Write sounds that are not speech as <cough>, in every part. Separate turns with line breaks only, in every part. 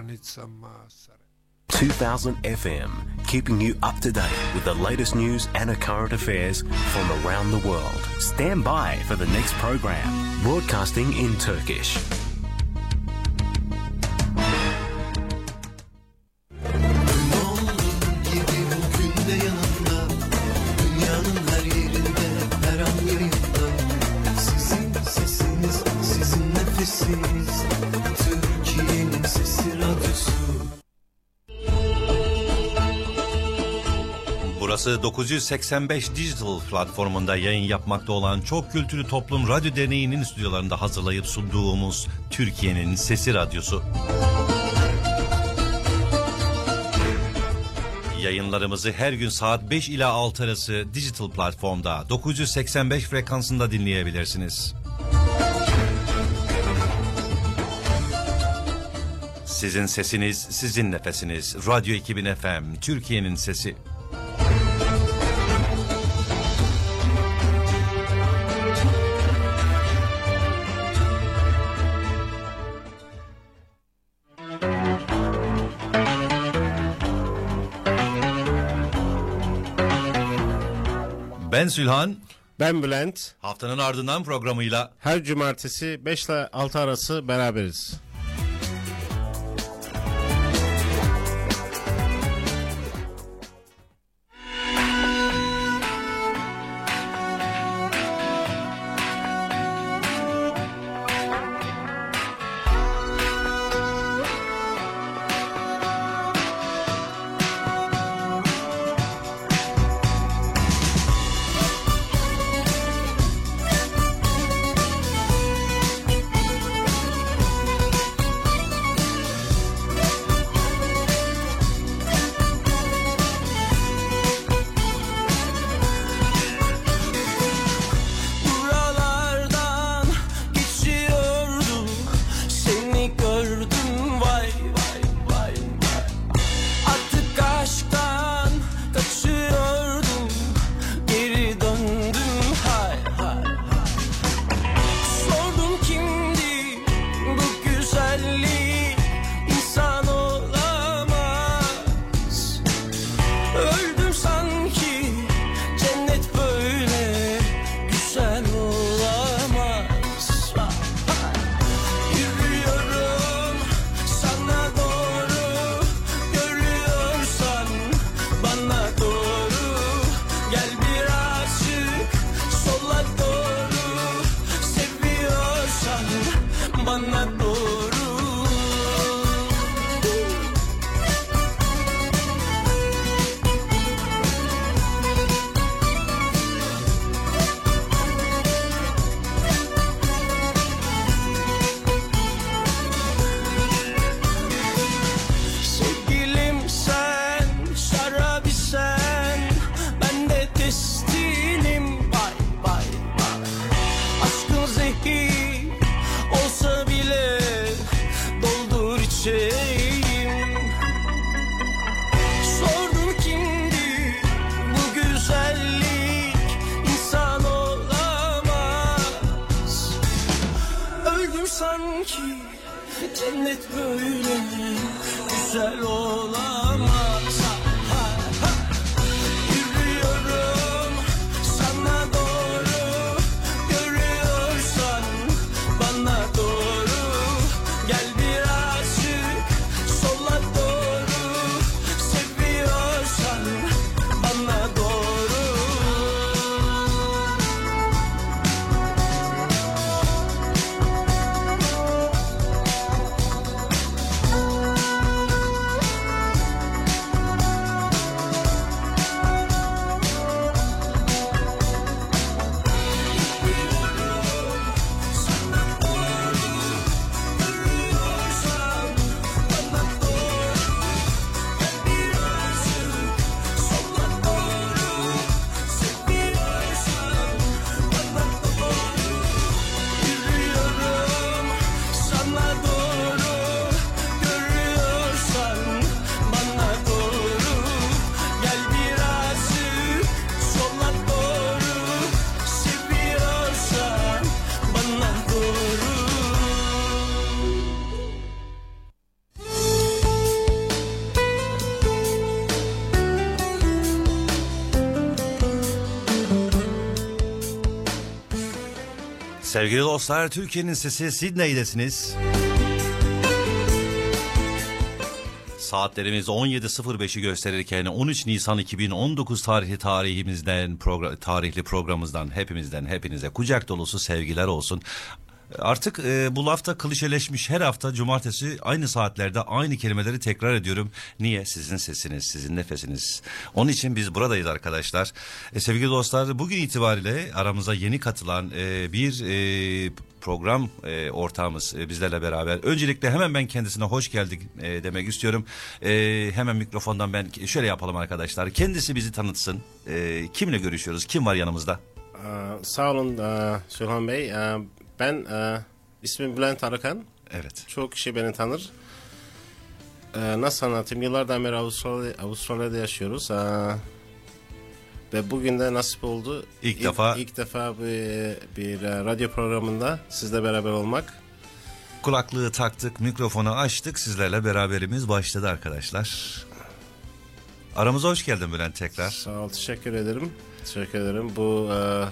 Ranitsa Masare.
2000 FM, keeping you up to date with the latest news and current affairs from around the world. Stand by for the next program, broadcasting in Turkish.
Burası 985 Digital platformunda yayın yapmakta olan Çok Kültürlü Toplum Radyo Derneği'nin stüdyolarında hazırlayıp sunduğumuz Türkiye'nin Sesi Radyosu. Yayınlarımızı her gün saat 5 ila 6 arası dijital platformda 985 frekansında dinleyebilirsiniz. Sizin sesiniz, sizin nefesiniz. Radyo 2000 FM, Türkiye'nin sesi. Ben Sülhan.
Ben Bülent.
Haftanın ardından programıyla
Her cumartesi 5 ile 6 arası beraberiz.
Güzel olamaz
Sevgili dostlar, Türkiye'nin sesi Sidney'desiniz. Saatlerimiz 17.05'i gösterirken 13 Nisan 2019 tarihi tarihimizden progra- tarihli programımızdan hepimizden hepinize kucak dolusu sevgiler olsun. Artık e, bu lafta klişeleşmiş her hafta cumartesi aynı saatlerde aynı kelimeleri tekrar ediyorum. Niye? Sizin sesiniz, sizin nefesiniz. Onun için biz buradayız arkadaşlar. E, sevgili dostlar bugün itibariyle aramıza yeni katılan e, bir e, program e, ortağımız e, bizlerle beraber. Öncelikle hemen ben kendisine hoş geldik e, demek istiyorum. E, hemen mikrofondan ben şöyle yapalım arkadaşlar. Kendisi bizi tanıtsın. E, kimle görüşüyoruz? Kim var yanımızda?
Ee, sağ olun e, Sülhan Bey. Ee, ben e, ismim Bülent Arıkan.
Evet.
Çok kişi beni tanır. Ee, nasıl anlatayım? Yıllardan beri Avustralya, Avustralya'da yaşıyoruz. Ee, ve bugün de nasip oldu.
İlk defa-
ilk defa bir, bir e, radyo programında sizle beraber olmak.
Kulaklığı taktık, mikrofonu açtık. Sizlerle beraberimiz başladı arkadaşlar. Aramıza hoş geldin Bülent tekrar.
Sağ ol, teşekkür ederim. Teşekkür ederim. Bu e,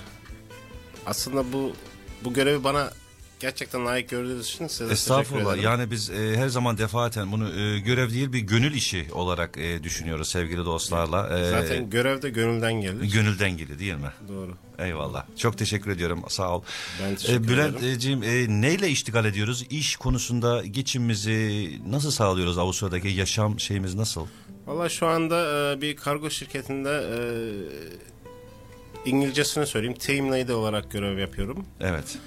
aslında bu bu görevi bana gerçekten layık gördüğünüz için size
Estağfurullah. Yani biz e, her zaman defaten bunu e, görev değil bir gönül işi olarak e, düşünüyoruz sevgili dostlarla. E,
Zaten görev de gönülden gelir.
gönülden geliyor değil mi?
Doğru.
Eyvallah. Çok teşekkür ediyorum. Sağ ol.
Ben teşekkür
E, Bülent'ciğim e, neyle iştigal ediyoruz? İş konusunda geçimimizi nasıl sağlıyoruz? Avustralya'daki yaşam şeyimiz nasıl?
Valla şu anda e, bir kargo şirketinde e, İngilizcesini söyleyeyim. Team leader olarak görev yapıyorum.
Evet.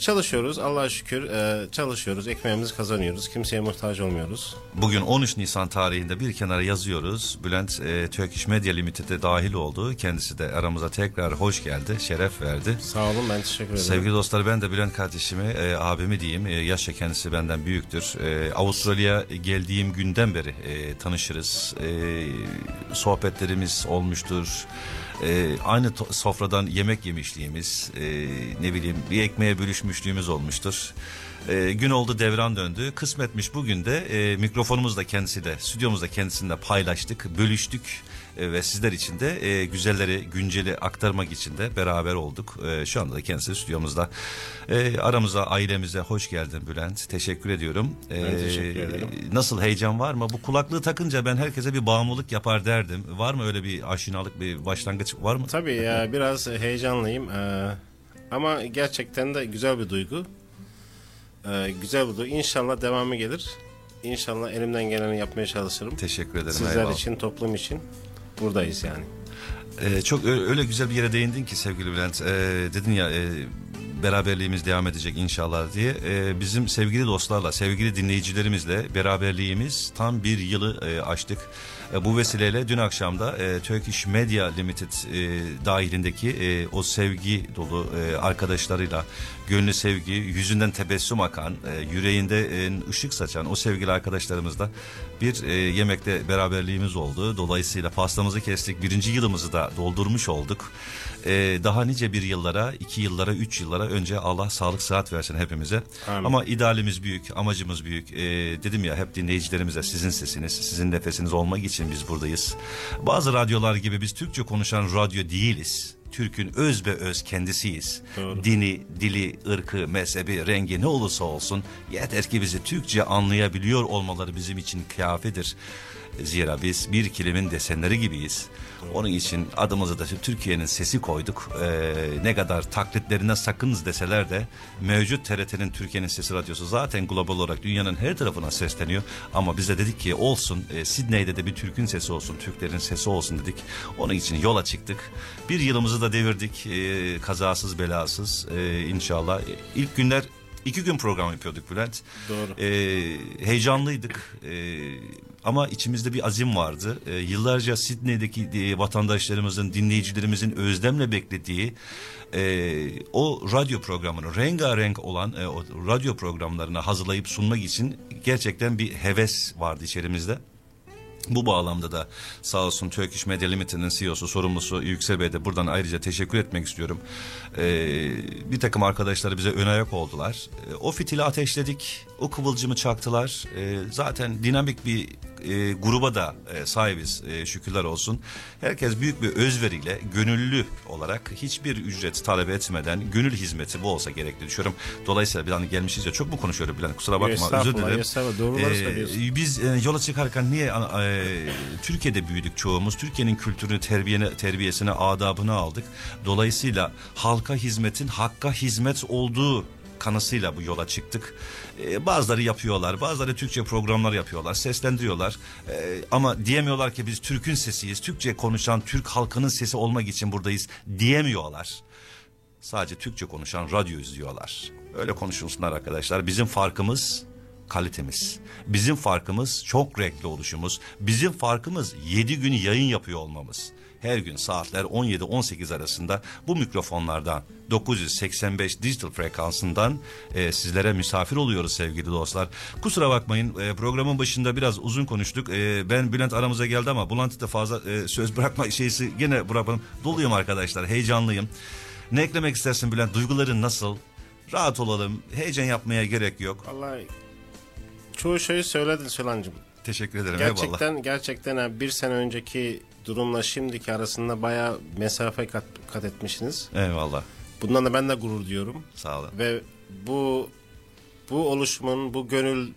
Çalışıyoruz. Allah'a şükür e, çalışıyoruz. Ekmeğimizi kazanıyoruz. Kimseye muhtaç olmuyoruz.
Bugün 13 Nisan tarihinde bir kenara yazıyoruz. Bülent e, Turkish Media Limited'e dahil oldu. Kendisi de aramıza tekrar hoş geldi, şeref verdi.
Sağ olun. Ben teşekkür ederim.
Sevgili dostlar ben de Bülent kardeşimi, e, abimi diyeyim. E, yaşça kendisi benden büyüktür. E, Avustralya geldiğim günden beri e, tanışırız. E, sohbetlerimiz olmuştur. E, aynı sofradan yemek yemişliğimiz, e, ne bileyim bir ekmeğe bölüşmüşlüğümüz olmuştur. E, gün oldu devran döndü. Kısmetmiş bugün de e, mikrofonumuzla kendisi de, stüdyomuzda kendisinde paylaştık, bölüştük. E, ve sizler için de e, güzelleri günceli aktarmak için de beraber olduk. E, şu anda da kendisi stüdyomuzda. E, aramıza ailemize hoş geldin Bülent. Teşekkür ediyorum. E,
Ben teşekkür ederim.
Nasıl heyecan var mı? Bu kulaklığı takınca ben herkese bir bağımlılık yapar derdim. Var mı öyle bir aşinalık bir başlangıç var mı?
Tabii ya biraz heyecanlıyım. E, ama gerçekten de güzel bir duygu. E, güzel duygu. İnşallah devamı gelir. İnşallah elimden geleni yapmaya çalışırım.
Teşekkür ederim.
Sizler
eyvallah.
için, toplum için buradayız yani.
Ee, çok öyle, güzel bir yere değindin ki sevgili Bülent. Ee, dedin ya e, beraberliğimiz devam edecek inşallah diye. Ee, bizim sevgili dostlarla, sevgili dinleyicilerimizle beraberliğimiz tam bir yılı e, aştık. E, bu vesileyle dün akşam da e, Turkish Media Limited e, dahilindeki e, o sevgi dolu e, arkadaşlarıyla gönlü sevgi, yüzünden tebessüm akan, e, yüreğinde e, ışık saçan o sevgili arkadaşlarımızla bir e, yemekte beraberliğimiz oldu. Dolayısıyla pastamızı kestik. Birinci yılımızı da doldurmuş olduk. E, daha nice bir yıllara, iki yıllara, üç yıllara önce Allah sağlık sıhhat versin hepimize.
Amin.
Ama idealimiz büyük, amacımız büyük. E, dedim ya hep dinleyicilerimize sizin sesiniz, sizin nefesiniz olmak için biz buradayız. Bazı radyolar gibi biz Türkçe konuşan radyo değiliz. Türk'ün öz be öz kendisiyiz.
Doğru.
Dini, dili, ırkı, mezhebi, rengi ne olursa olsun yeter ki bizi Türkçe anlayabiliyor olmaları bizim için kafidir. Zira biz bir kelimenin desenleri gibiyiz. Onun için adımızı da Türkiye'nin sesi koyduk. Ee, ne kadar taklitlerine sakınız deseler de mevcut TRT'nin Türkiye'nin sesi radyosu zaten global olarak dünyanın her tarafına sesleniyor. Ama biz de dedik ki olsun e, Sidney'de de bir Türk'ün sesi olsun, Türklerin sesi olsun dedik. Onun için yola çıktık. Bir yılımızı da devirdik e, kazasız belasız e, inşallah. İlk günler iki gün program yapıyorduk Bülent.
Doğru.
E, heyecanlıydık. E, ama içimizde bir azim vardı. E, yıllarca Sidney'deki e, vatandaşlarımızın, dinleyicilerimizin özlemle beklediği e, o radyo programını, rengarenk olan e, o radyo programlarını hazırlayıp sunmak için gerçekten bir heves vardı içerimizde. Bu bağlamda da sağ olsun Turkish Media Limited'in CEO'su sorumlusu Yüksel Bey'e de buradan ayrıca teşekkür etmek istiyorum. Ee, bir takım arkadaşlar bize ön ayak oldular. Ee, o fitili ateşledik, o kıvılcımı çaktılar. Ee, zaten dinamik bir e, gruba da e, sahibiz e, şükürler olsun. Herkes büyük bir özveriyle gönüllü olarak hiçbir ücret talep etmeden gönül hizmeti bu olsa gerekli düşünüyorum. Dolayısıyla bir hani gelmişiz ya çok mu konuşuyorum Bülent kusura bakma özür dilerim. Ee, biz e, yola çıkarken niye e, Türkiye'de büyüdük çoğumuz. Türkiye'nin kültürünü, terbiyene, terbiyesine, adabını aldık. Dolayısıyla halka hizmetin hakka hizmet olduğu kanısıyla bu yola çıktık. Ee, bazıları yapıyorlar, bazıları Türkçe programlar yapıyorlar, seslendiriyorlar. Ee, ama diyemiyorlar ki biz Türk'ün sesiyiz, Türkçe konuşan Türk halkının sesi olmak için buradayız diyemiyorlar. Sadece Türkçe konuşan radyo izliyorlar. Öyle konuşulsunlar arkadaşlar. Bizim farkımız kalitemiz. Bizim farkımız çok renkli oluşumuz. Bizim farkımız 7 gün yayın yapıyor olmamız. Her gün saatler 17-18 arasında bu mikrofonlardan 985 dijital frekansından e, sizlere misafir oluyoruz sevgili dostlar. Kusura bakmayın e, programın başında biraz uzun konuştuk. E, ben Bülent aramıza geldi ama Bülent'e fazla e, söz bırakma şeysi gene bırakalım. Doluyum arkadaşlar heyecanlıyım. Ne eklemek istersin Bülent? Duyguların nasıl? Rahat olalım. Heyecan yapmaya gerek yok.
Vallahi çoğu şeyi söyledin Solancığım.
Teşekkür ederim. Eyvallah.
Gerçekten gerçekten ha, bir sene önceki durumla şimdiki arasında bayağı mesafe kat, kat etmişsiniz.
Eyvallah.
Bundan da ben de gurur diyorum.
Sağ olun.
Ve bu bu oluşumun, bu gönül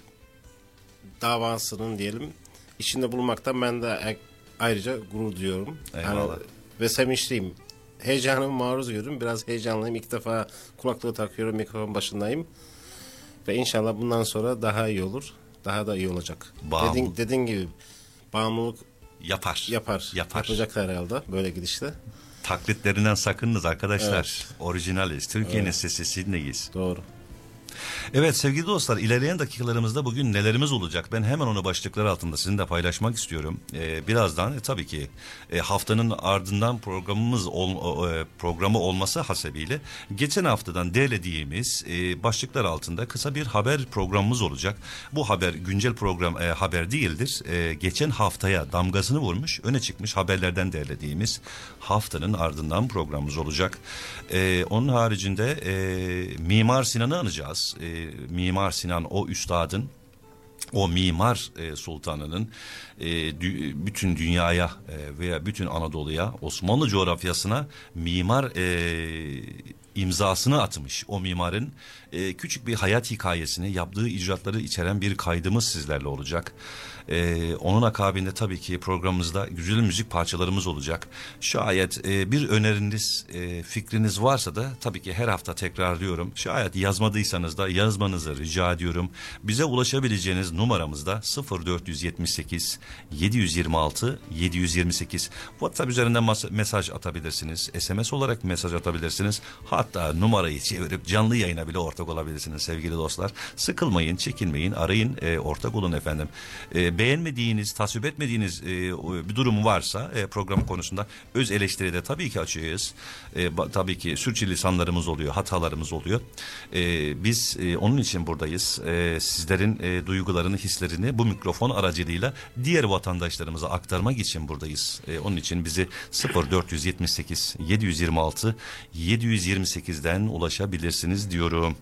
davasının diyelim içinde bulunmaktan ben de ayrıca gurur duyuyorum.
Eyvallah.
ve sevinçliyim. Heyecanımı maruz görüyorum. Biraz heyecanlıyım. İlk defa kulaklığı takıyorum, mikrofon başındayım. Ve inşallah bundan sonra daha iyi olur. Daha da iyi olacak.
Bağımlı-
Dediğin, dediğin gibi bağımlılık
Yapar.
yapar.
Yapar.
Yapacak herhalde böyle gidişte.
Taklitlerinden sakınınız arkadaşlar.
Evet.
Orijinaliz. Türkiye'nin sesi Sidney'iz.
Doğru.
Evet sevgili dostlar ilerleyen dakikalarımızda bugün nelerimiz olacak ben hemen onu başlıklar altında sizinle paylaşmak istiyorum. Ee, birazdan e, tabii ki e, haftanın ardından programımız ol, e, programı olması hasebiyle geçen haftadan derlediğimiz e, başlıklar altında kısa bir haber programımız olacak. Bu haber güncel program e, haber değildir. E, geçen haftaya damgasını vurmuş öne çıkmış haberlerden derlediğimiz haftanın ardından programımız olacak. E, onun haricinde e, Mimar Sinan'ı anacağız. E, Mimar Sinan o üstadın o mimar e, sultanının e, dü- bütün dünyaya e, veya bütün Anadolu'ya Osmanlı coğrafyasına mimar e, imzasını atmış. O mimarın e, küçük bir hayat hikayesini yaptığı icraatları içeren bir kaydımız sizlerle olacak. E, onun akabinde tabii ki programımızda güzel müzik parçalarımız olacak. Şayet e, bir öneriniz, e, fikriniz varsa da tabii ki her hafta tekrarlıyorum. Şayet yazmadıysanız da yazmanızı rica ediyorum. Bize ulaşabileceğiniz numaramızda 0478 726 728. WhatsApp üzerinden mesaj atabilirsiniz. SMS olarak mesaj atabilirsiniz. Hatta numarayı çevirip canlı yayına bile ortak olabilirsiniz sevgili dostlar. Sıkılmayın, çekinmeyin, arayın, e, ortak olun efendim. E, beğenmediğiniz, tasvip etmediğiniz e, bir durum varsa e, program konusunda öz eleştiride tabii ki açığız. E, tabii ki sürçülisanlarımız oluyor, hatalarımız oluyor. E, biz e, onun için buradayız. E, sizlerin e, duygularını, hislerini bu mikrofon aracılığıyla diğer vatandaşlarımıza aktarmak için buradayız. E, onun için bizi 0478 726 728'den ulaşabilirsiniz diyorum.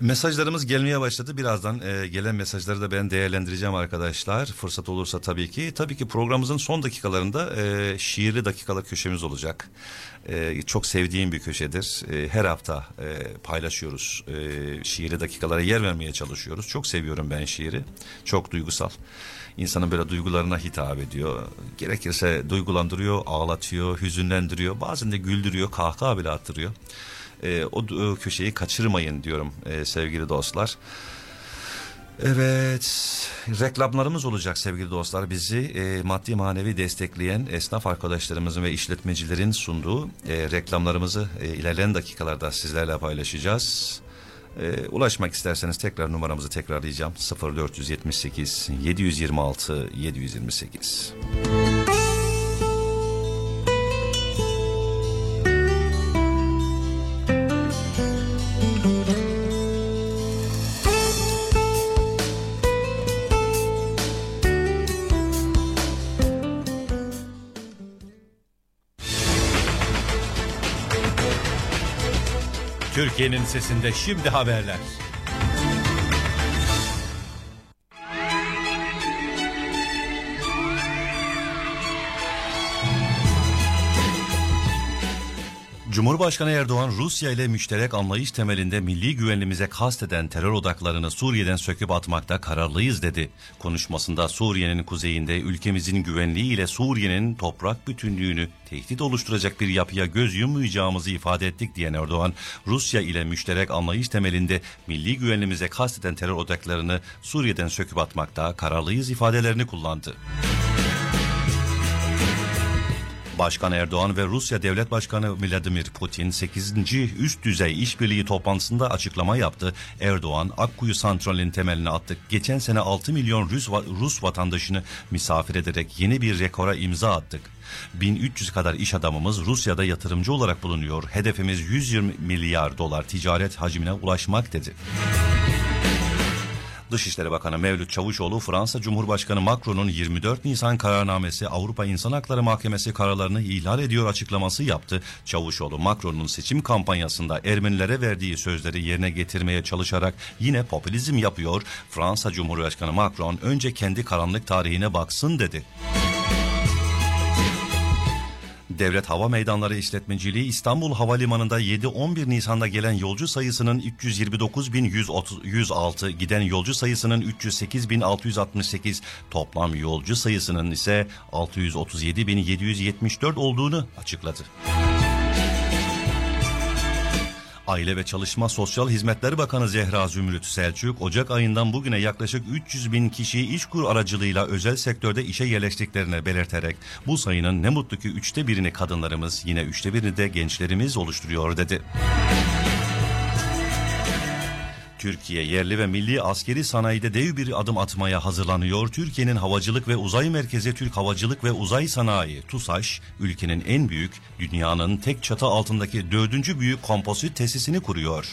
Mesajlarımız gelmeye başladı. Birazdan e, gelen mesajları da ben değerlendireceğim arkadaşlar. Fırsat olursa tabii ki. Tabii ki programımızın son dakikalarında e, şiirli dakikalar köşemiz olacak. E, çok sevdiğim bir köşedir. E, her hafta e, paylaşıyoruz. E, şiirli dakikalara yer vermeye çalışıyoruz. Çok seviyorum ben şiiri. Çok duygusal. İnsanın böyle duygularına hitap ediyor. Gerekirse duygulandırıyor, ağlatıyor, hüzünlendiriyor. Bazen de güldürüyor, kahkaha bile attırıyor. E, o, o köşeyi kaçırmayın diyorum e, sevgili dostlar. Evet, reklamlarımız olacak sevgili dostlar. Bizi e, maddi manevi destekleyen esnaf arkadaşlarımızın ve işletmecilerin sunduğu e, reklamlarımızı e, ilerleyen dakikalarda sizlerle paylaşacağız. E, ulaşmak isterseniz tekrar numaramızı tekrarlayacağım. 0478 726 728.
Türkiye'nin sesinde şimdi haberler.
Cumhurbaşkanı Erdoğan Rusya ile müşterek anlayış temelinde milli güvenliğimize kasteden terör odaklarını Suriye'den söküp atmakta kararlıyız dedi. Konuşmasında Suriye'nin kuzeyinde ülkemizin güvenliği ile Suriye'nin toprak bütünlüğünü tehdit oluşturacak bir yapıya göz yummayacağımızı ifade ettik diyen Erdoğan, Rusya ile müşterek anlayış temelinde milli güvenliğimize kasteden terör odaklarını Suriye'den söküp atmakta kararlıyız ifadelerini kullandı. Başkan Erdoğan ve Rusya Devlet Başkanı Vladimir Putin 8. üst düzey işbirliği toplantısında açıklama yaptı. Erdoğan Akkuyu Santrali'nin temelini attık. Geçen sene 6 milyon Rus, Rus vatandaşını misafir ederek yeni bir rekora imza attık. 1300 kadar iş adamımız Rusya'da yatırımcı olarak bulunuyor. Hedefimiz 120 milyar dolar ticaret hacmine ulaşmak dedi. Dışişleri Bakanı Mevlüt Çavuşoğlu Fransa Cumhurbaşkanı Macron'un 24 Nisan kararnamesi Avrupa İnsan Hakları Mahkemesi kararlarını ihlal ediyor açıklaması yaptı. Çavuşoğlu Macron'un seçim kampanyasında Ermenilere verdiği sözleri yerine getirmeye çalışarak yine popülizm yapıyor. Fransa Cumhurbaşkanı Macron önce kendi karanlık tarihine baksın dedi. Devlet Hava Meydanları İşletmeciliği İstanbul Havalimanı'nda 7-11 Nisan'da gelen yolcu sayısının 329.106, giden yolcu sayısının 308.668, toplam yolcu sayısının ise 637.774 olduğunu açıkladı. Aile ve Çalışma Sosyal Hizmetler Bakanı Zehra Zümrüt Selçuk, Ocak ayından bugüne yaklaşık 300 bin kişiyi işkur aracılığıyla özel sektörde işe yerleştiklerini belirterek bu sayının ne mutlu ki üçte birini kadınlarımız yine üçte birini de gençlerimiz oluşturuyor dedi. Türkiye yerli ve milli askeri sanayide dev bir adım atmaya hazırlanıyor. Türkiye'nin Havacılık ve Uzay Merkezi Türk Havacılık ve Uzay Sanayi TUSAŞ ülkenin en büyük, dünyanın tek çatı altındaki dördüncü büyük kompozit tesisini kuruyor.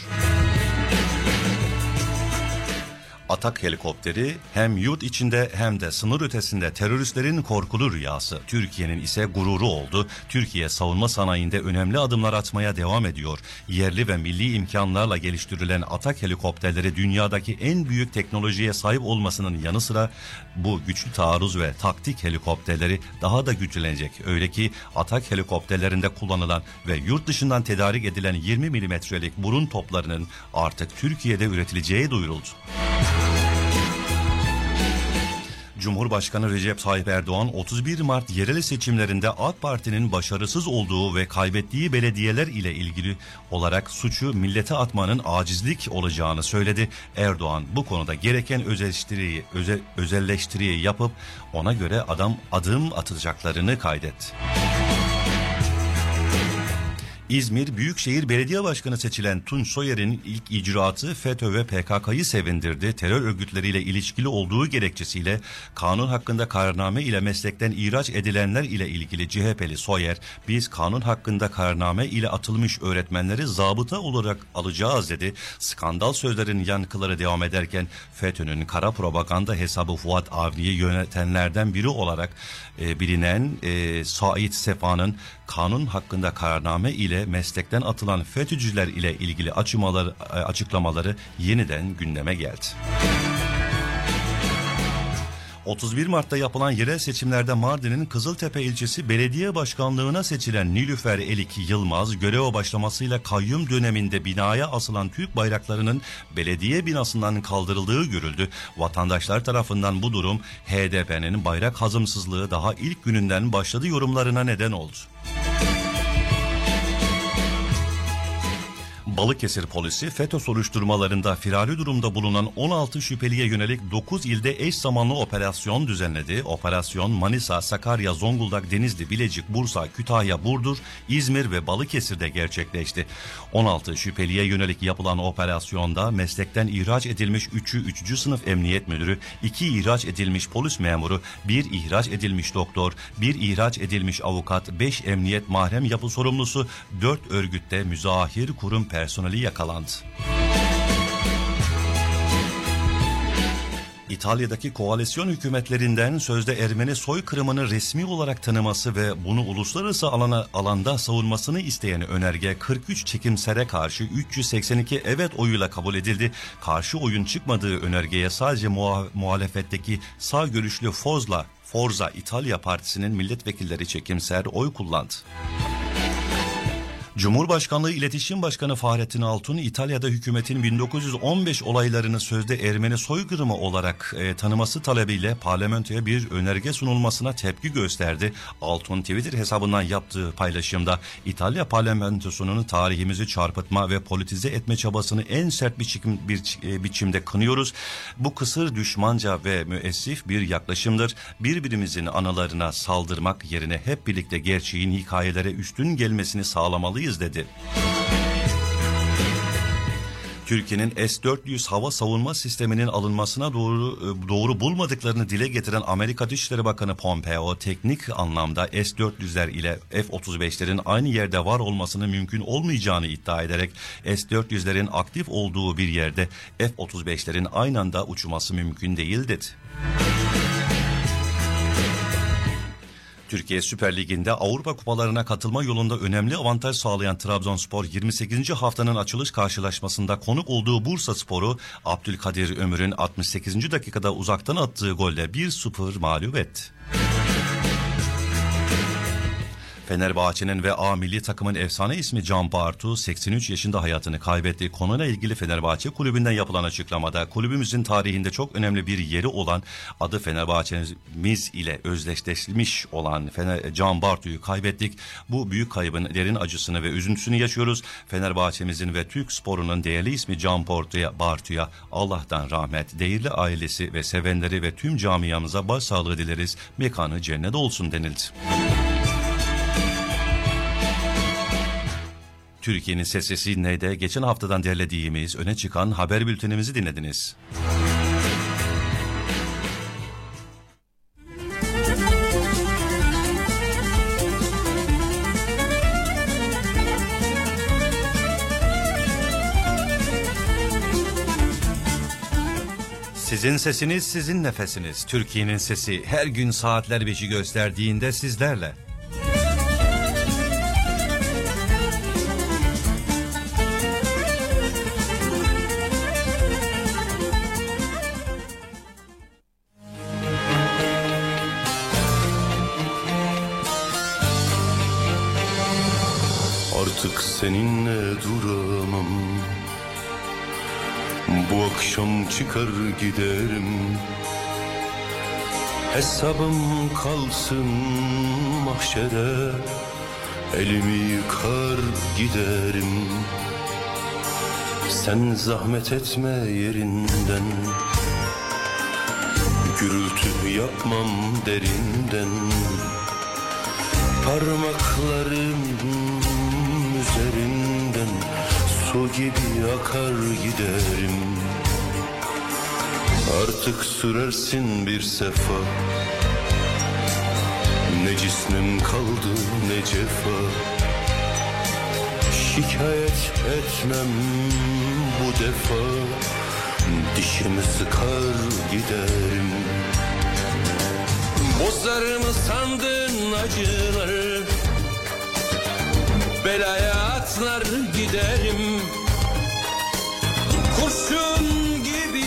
Atak helikopteri hem yurt içinde hem de sınır ötesinde teröristlerin korkulu rüyası. Türkiye'nin ise gururu oldu. Türkiye savunma sanayinde önemli adımlar atmaya devam ediyor. Yerli ve milli imkanlarla geliştirilen Atak helikopterleri dünyadaki en büyük teknolojiye sahip olmasının yanı sıra bu güçlü taarruz ve taktik helikopterleri daha da güçlenecek. Öyle ki Atak helikopterlerinde kullanılan ve yurt dışından tedarik edilen 20 milimetrelik burun toplarının artık Türkiye'de üretileceği duyuruldu. Cumhurbaşkanı Recep Tayyip Erdoğan 31 Mart yerel seçimlerinde AK Parti'nin başarısız olduğu ve kaybettiği belediyeler ile ilgili olarak suçu millete atmanın acizlik olacağını söyledi. Erdoğan bu konuda gereken özelleştiriyi, öze, özelleştiriyi yapıp ona göre adam adım atacaklarını kaydetti. İzmir Büyükşehir Belediye Başkanı seçilen Tunç Soyer'in ilk icraatı FETÖ ve PKK'yı sevindirdi. Terör örgütleriyle ilişkili olduğu gerekçesiyle kanun hakkında kararname ile meslekten ihraç edilenler ile ilgili CHP'li Soyer, biz kanun hakkında kararname ile atılmış öğretmenleri zabıta olarak alacağız dedi. Skandal sözlerin yankıları devam ederken FETÖ'nün kara propaganda hesabı Fuat Avni'yi yönetenlerden biri olarak e, bilinen e, Said Sefa'nın kanun hakkında kararname ile meslekten atılan FETÖ'cüler ile ilgili açıklamaları, açıklamaları yeniden gündeme geldi. 31 Mart'ta yapılan yerel seçimlerde Mardin'in Kızıltepe ilçesi belediye başkanlığına seçilen Nilüfer Elik Yılmaz göreve başlamasıyla kayyum döneminde binaya asılan Türk bayraklarının belediye binasından kaldırıldığı görüldü. Vatandaşlar tarafından bu durum HDP'nin bayrak hazımsızlığı daha ilk gününden başladı yorumlarına neden oldu. Balıkesir polisi FETÖ soruşturmalarında firari durumda bulunan 16 şüpheliye yönelik 9 ilde eş zamanlı operasyon düzenledi. Operasyon Manisa, Sakarya, Zonguldak, Denizli, Bilecik, Bursa, Kütahya, Burdur, İzmir ve Balıkesir'de gerçekleşti. 16 şüpheliye yönelik yapılan operasyonda meslekten ihraç edilmiş 3'ü 3. sınıf emniyet müdürü, 2 ihraç edilmiş polis memuru, 1 ihraç edilmiş doktor, 1 ihraç edilmiş avukat, 5 emniyet mahrem yapı sorumlusu, 4 örgütte müzahir kurum personeli yakalandı. İtalya'daki koalisyon hükümetlerinden sözde Ermeni soykırımını resmi olarak tanıması ve bunu uluslararası alana, alanda savunmasını isteyen önerge 43 çekimsere karşı 382 evet oyuyla kabul edildi. Karşı oyun çıkmadığı önergeye sadece muha- muhalefetteki sağ görüşlü Fozla Forza İtalya Partisi'nin milletvekilleri çekimser oy kullandı. Cumhurbaşkanlığı İletişim Başkanı Fahrettin Altun İtalya'da hükümetin 1915 olaylarını sözde Ermeni soykırımı olarak e, tanıması talebiyle parlamentoya bir önerge sunulmasına tepki gösterdi. Altun Twitter hesabından yaptığı paylaşımda İtalya parlamentosunun tarihimizi çarpıtma ve politize etme çabasını en sert biçim, bir e, biçimde kınıyoruz. Bu kısır düşmanca ve müessif bir yaklaşımdır. Birbirimizin analarına saldırmak yerine hep birlikte gerçeğin hikayelere üstün gelmesini sağlamalıyız dedi. Türkiye'nin S-400 hava savunma sisteminin alınmasına doğru e, doğru bulmadıklarını dile getiren Amerika Dışişleri Bakanı Pompeo teknik anlamda S-400'ler ile F-35'lerin aynı yerde var olmasının mümkün olmayacağını iddia ederek S-400'lerin aktif olduğu bir yerde F-35'lerin aynı anda uçması mümkün değil dedi. Türkiye Süper Ligi'nde Avrupa Kupalarına katılma yolunda önemli avantaj sağlayan Trabzonspor 28. haftanın açılış karşılaşmasında konuk olduğu Bursa Spor'u Abdülkadir Ömür'ün 68. dakikada uzaktan attığı golle 1-0 mağlup etti. Fenerbahçe'nin ve A milli takımın efsane ismi Can Bartu 83 yaşında hayatını kaybetti. Konuyla ilgili Fenerbahçe kulübünden yapılan açıklamada kulübümüzün tarihinde çok önemli bir yeri olan adı Fenerbahçe'miz ile özdeşleşmiş olan Fener, Can Bartu'yu kaybettik. Bu büyük kaybın derin acısını ve üzüntüsünü yaşıyoruz. Fenerbahçe'mizin ve Türk sporunun değerli ismi Can Bartu'ya, Bartu'ya Allah'tan rahmet, değerli ailesi ve sevenleri ve tüm camiamıza başsağlığı dileriz. Mekanı cennet olsun denildi. Türkiye'nin sesi Sidney'de geçen haftadan derlediğimiz öne çıkan haber bültenimizi dinlediniz. Sizin sesiniz, sizin nefesiniz. Türkiye'nin sesi her gün saatler beşi gösterdiğinde sizlerle.
Artık seninle duramam. Bu akşam çıkar giderim. Hesabım kalsın mahşere. Elimi yıkar giderim. Sen zahmet etme yerinden. Gürültü yapmam derinden. Parmaklarım su gibi akar giderim. Artık sürersin bir sefa. Ne cismim kaldı ne cefa. Şikayet etmem bu defa. Dişimi sıkar giderim. Bozar mı sandın acıları Belaya atlar giderim. Kurşun gibi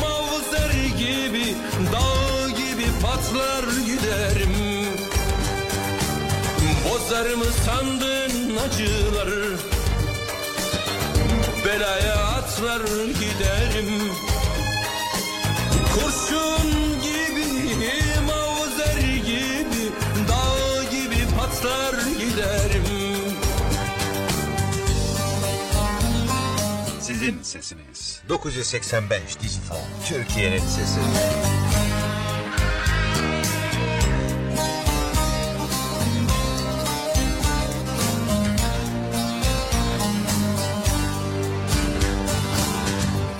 mavzer gibi Dağ gibi patlar giderim. Bozar mı sandın acıları Belaya atlar giderim. Kurşun
Sizin sesiniz.
985 Dijifon. Türkiye'nin sesi.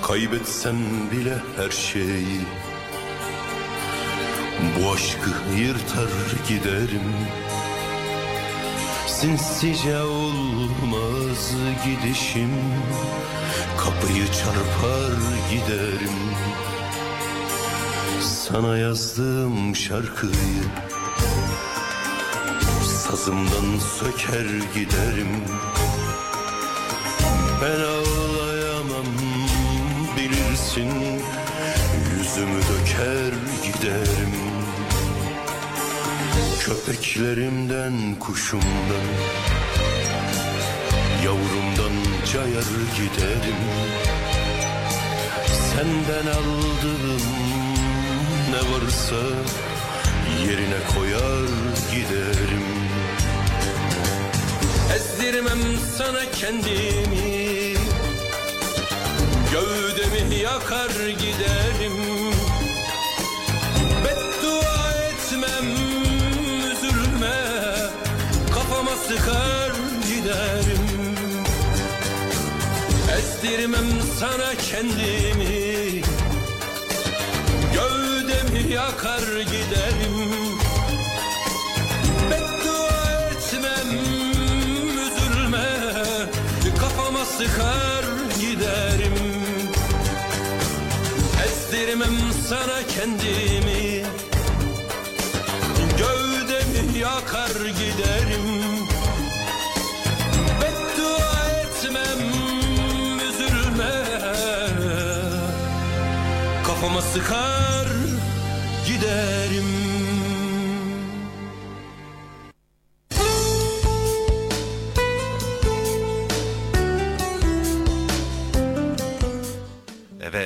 Kaybetsem bile her şeyi Bu aşkı yırtar giderim Sinsice olmaz gidişim Kapıyı çarpar giderim. Sana yazdığım şarkıyı Sazımdan söker giderim. Ben ağlayamam bilirsin Yüzümü döker giderim Köpeklerimden kuşumdan. Yavrumdan cayar giderim. Senden aldığım ne varsa Yerine koyar giderim.
Ezdirmem sana kendimi. Gövdemi yakar giderim sıkar giderim. Ezdirmem sana kendimi. Gövdemi yakar giderim. Beddua etmem üzülme. Kafama sıkar giderim. Ezdirmem sana kendimi sıkar giderim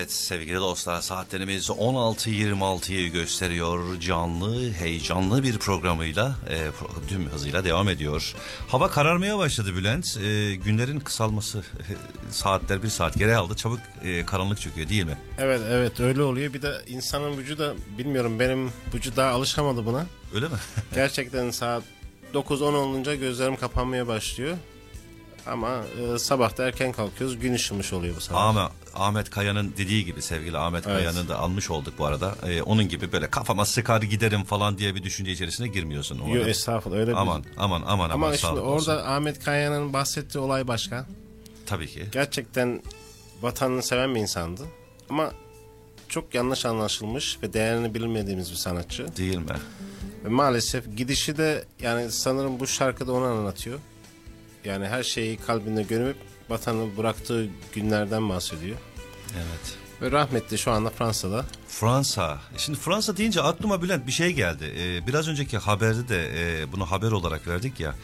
Evet sevgili dostlar saatlerimiz 16.26'yı gösteriyor. Canlı, heyecanlı bir programıyla e, tüm hızıyla devam ediyor. Hava kararmaya başladı Bülent. E, günlerin kısalması <laughs> saatler bir saat geri aldı. Çabuk e, karanlık çöküyor değil mi?
Evet evet öyle oluyor. Bir de insanın vücudu bilmiyorum benim vücut daha alışamadı buna.
Öyle mi? <laughs>
Gerçekten saat 9-10 olunca gözlerim kapanmaya başlıyor. Ama e, sabah da erken kalkıyoruz. Gün ışımış oluyor bu sabah.
Ahmet, Ahmet Kaya'nın dediği gibi sevgili Ahmet
Evet.
Kaya'nın da almış olduk bu arada. E, onun gibi böyle kafama sıkar giderim falan diye bir düşünce içerisine girmiyorsun.
Yok
umarım.
estağfurullah öyle bir-
Aman aman aman aman
Ama şimdi orada
olsun.
Ahmet Kaya'nın bahsettiği olay başka.
Tabii ki.
Gerçekten vatanını seven bir insandı. Ama çok yanlış anlaşılmış ve değerini bilmediğimiz bir sanatçı.
Değil mi?
Ve maalesef gidişi de yani sanırım bu şarkıda onu anlatıyor. Yani her şeyi kalbinde gömüp vatanı bıraktığı günlerden bahsediyor.
Evet.
Ve rahmetli şu anda Fransa'da.
Fransa. Şimdi Fransa deyince aklıma Bülent bir şey geldi. Ee, biraz önceki haberde de e, bunu haber olarak verdik ya.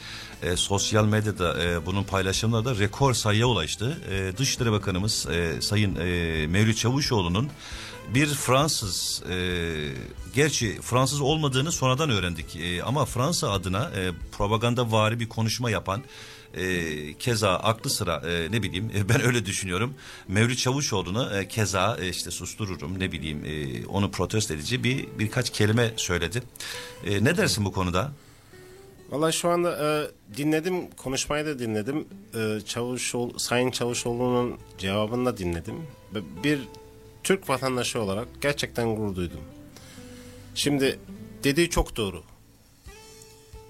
E, sosyal medyada e, bunun paylaşımları da rekor sayıya ulaştı. E, Dışişleri Bakanımız e, Sayın e, Mevlüt Çavuşoğlu'nun bir Fransız, e, gerçi Fransız olmadığını sonradan öğrendik. E, ama Fransa adına e, propaganda vari bir konuşma yapan e, keza aklı sıra e, ne bileyim e, ben öyle düşünüyorum. Mevlüt Çavuşoğlu'nu e, keza e, işte sustururum ne bileyim e, onu protesto edici bir birkaç kelime söyledi. E, ne dersin bu konuda?
Vallahi şu anda e, dinledim, konuşmayı da dinledim. E, Çavuşoğlu, Sayın Çavuşoğlu'nun cevabını da dinledim. Bir Türk vatandaşı olarak gerçekten gurur duydum. Şimdi dediği çok doğru.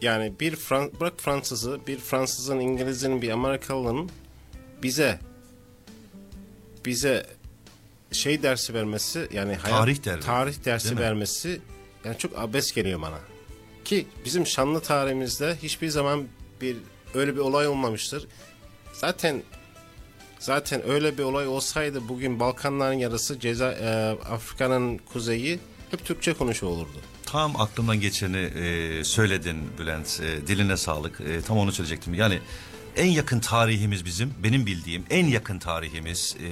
Yani bir Fran bırak Fransızı, bir Fransızın, İngiliz'in, bir Amerikalı'nın bize bize şey dersi vermesi yani hayat,
Tarih dersi.
tarih dersi vermesi yani çok abes geliyor bana. Ki bizim şanlı tarihimizde hiçbir zaman bir öyle bir olay olmamıştır. Zaten zaten öyle bir olay olsaydı bugün Balkanların yarısı ceza e, Afrika'nın kuzeyi hep Türkçe konuşuyor olurdu.
Tam aklımdan geçeni e, söyledin Bülent. E, diline sağlık. E, tam onu söyleyecektim. Yani en yakın tarihimiz bizim, benim bildiğim en yakın tarihimiz e,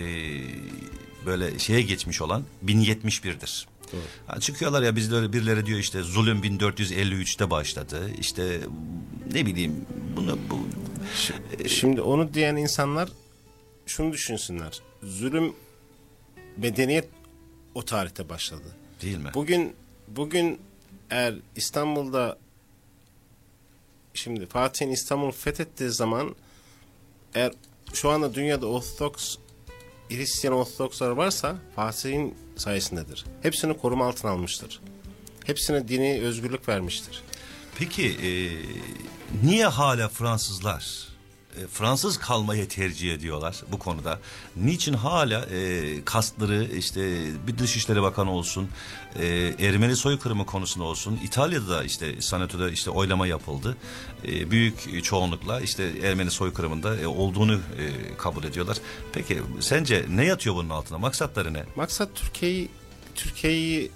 böyle şeye geçmiş olan 1071'dir. Ha, çıkıyorlar ya bizde birileri diyor işte zulüm 1453'te başladı. İşte ne bileyim bunu bu
Şimdi onu diyen insanlar şunu düşünsünler. Zulüm medeniyet o tarihte başladı.
değil mi?
Bugün bugün eğer İstanbul'da şimdi Fatih'in İstanbul'u fethettiği zaman eğer şu anda dünyada Ortodoks Hristiyan Ortodokslar varsa Fatih'in sayesindedir. Hepsini koruma altına almıştır. Hepsine dini özgürlük vermiştir.
Peki e, niye hala Fransızlar e, Fransız kalmayı tercih ediyorlar bu konuda. Niçin hala e, kastları işte bir Dışişleri Bakanı olsun, e, Ermeni soykırımı konusunda olsun, İtalya'da da işte senatoda işte oylama yapıldı. E, büyük çoğunlukla işte Ermeni soykırımında e, olduğunu e, kabul ediyorlar. Peki sence ne yatıyor bunun altına? Maksatları ne?
Maksat Türkiye'yi Türkiye'yi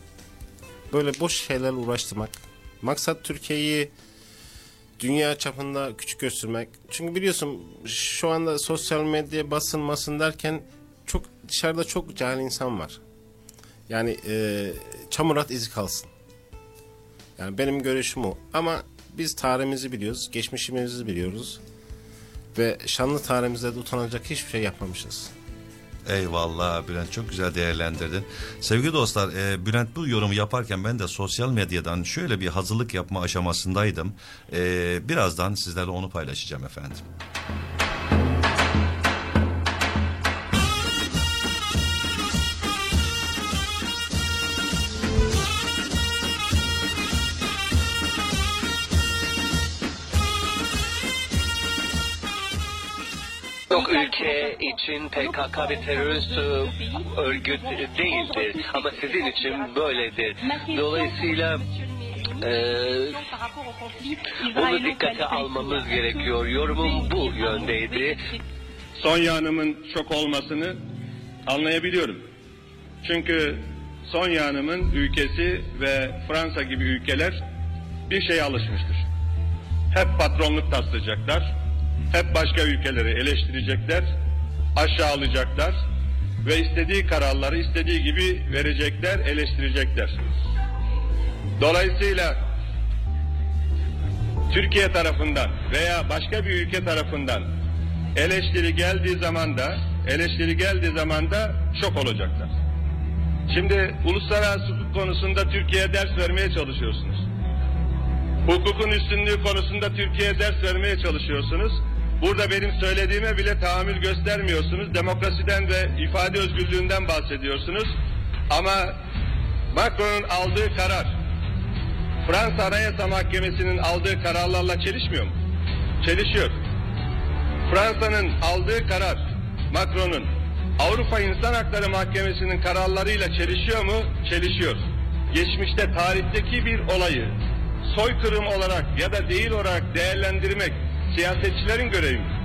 böyle boş şeylerle uğraştırmak. Maksat Türkiye'yi dünya çapında küçük göstermek. Çünkü biliyorsun şu anda sosyal medya basılmasın derken çok dışarıda çok cahil insan var. Yani e, çamur at izi kalsın. Yani benim görüşüm o. Ama biz tarihimizi biliyoruz, geçmişimizi biliyoruz. Ve şanlı tarihimizde de utanacak hiçbir şey yapmamışız.
Eyvallah Bülent çok güzel değerlendirdin. Sevgili dostlar e, Bülent bu yorumu yaparken ben de sosyal medyadan şöyle bir hazırlık yapma aşamasındaydım. E, birazdan sizlerle onu paylaşacağım efendim.
Ülke için PKK bir terörist e, örgüt değildir ama sizin için böyledir. Dolayısıyla e, bunu dikkate almamız gerekiyor. Yorumum bu yöndeydi.
Sonya Hanım'ın şok olmasını anlayabiliyorum. Çünkü Sonya Hanım'ın ülkesi ve Fransa gibi ülkeler bir şeye alışmıştır. Hep patronluk taslayacaklar, hep başka ülkeleri eleştirecekler, aşağılayacaklar ve istediği kararları istediği gibi verecekler, eleştirecekler. Dolayısıyla Türkiye tarafından veya başka bir ülke tarafından eleştiri geldiği zaman da eleştiri geldiği zaman da şok olacaklar. Şimdi uluslararası hukuk konusunda Türkiye'ye ders vermeye çalışıyorsunuz. Hukukun üstünlüğü konusunda Türkiye'ye ders vermeye çalışıyorsunuz. Burada benim söylediğime bile tahammül göstermiyorsunuz. Demokrasiden ve ifade özgürlüğünden bahsediyorsunuz. Ama Macron'un aldığı karar Fransa Anayasa Mahkemesi'nin aldığı kararlarla çelişmiyor mu? Çelişiyor. Fransa'nın aldığı karar Macron'un Avrupa İnsan Hakları Mahkemesi'nin kararlarıyla çelişiyor mu? Çelişiyor. Geçmişte tarihteki bir olayı soykırım olarak ya da değil olarak değerlendirmek siyasetçilerin görevi mi?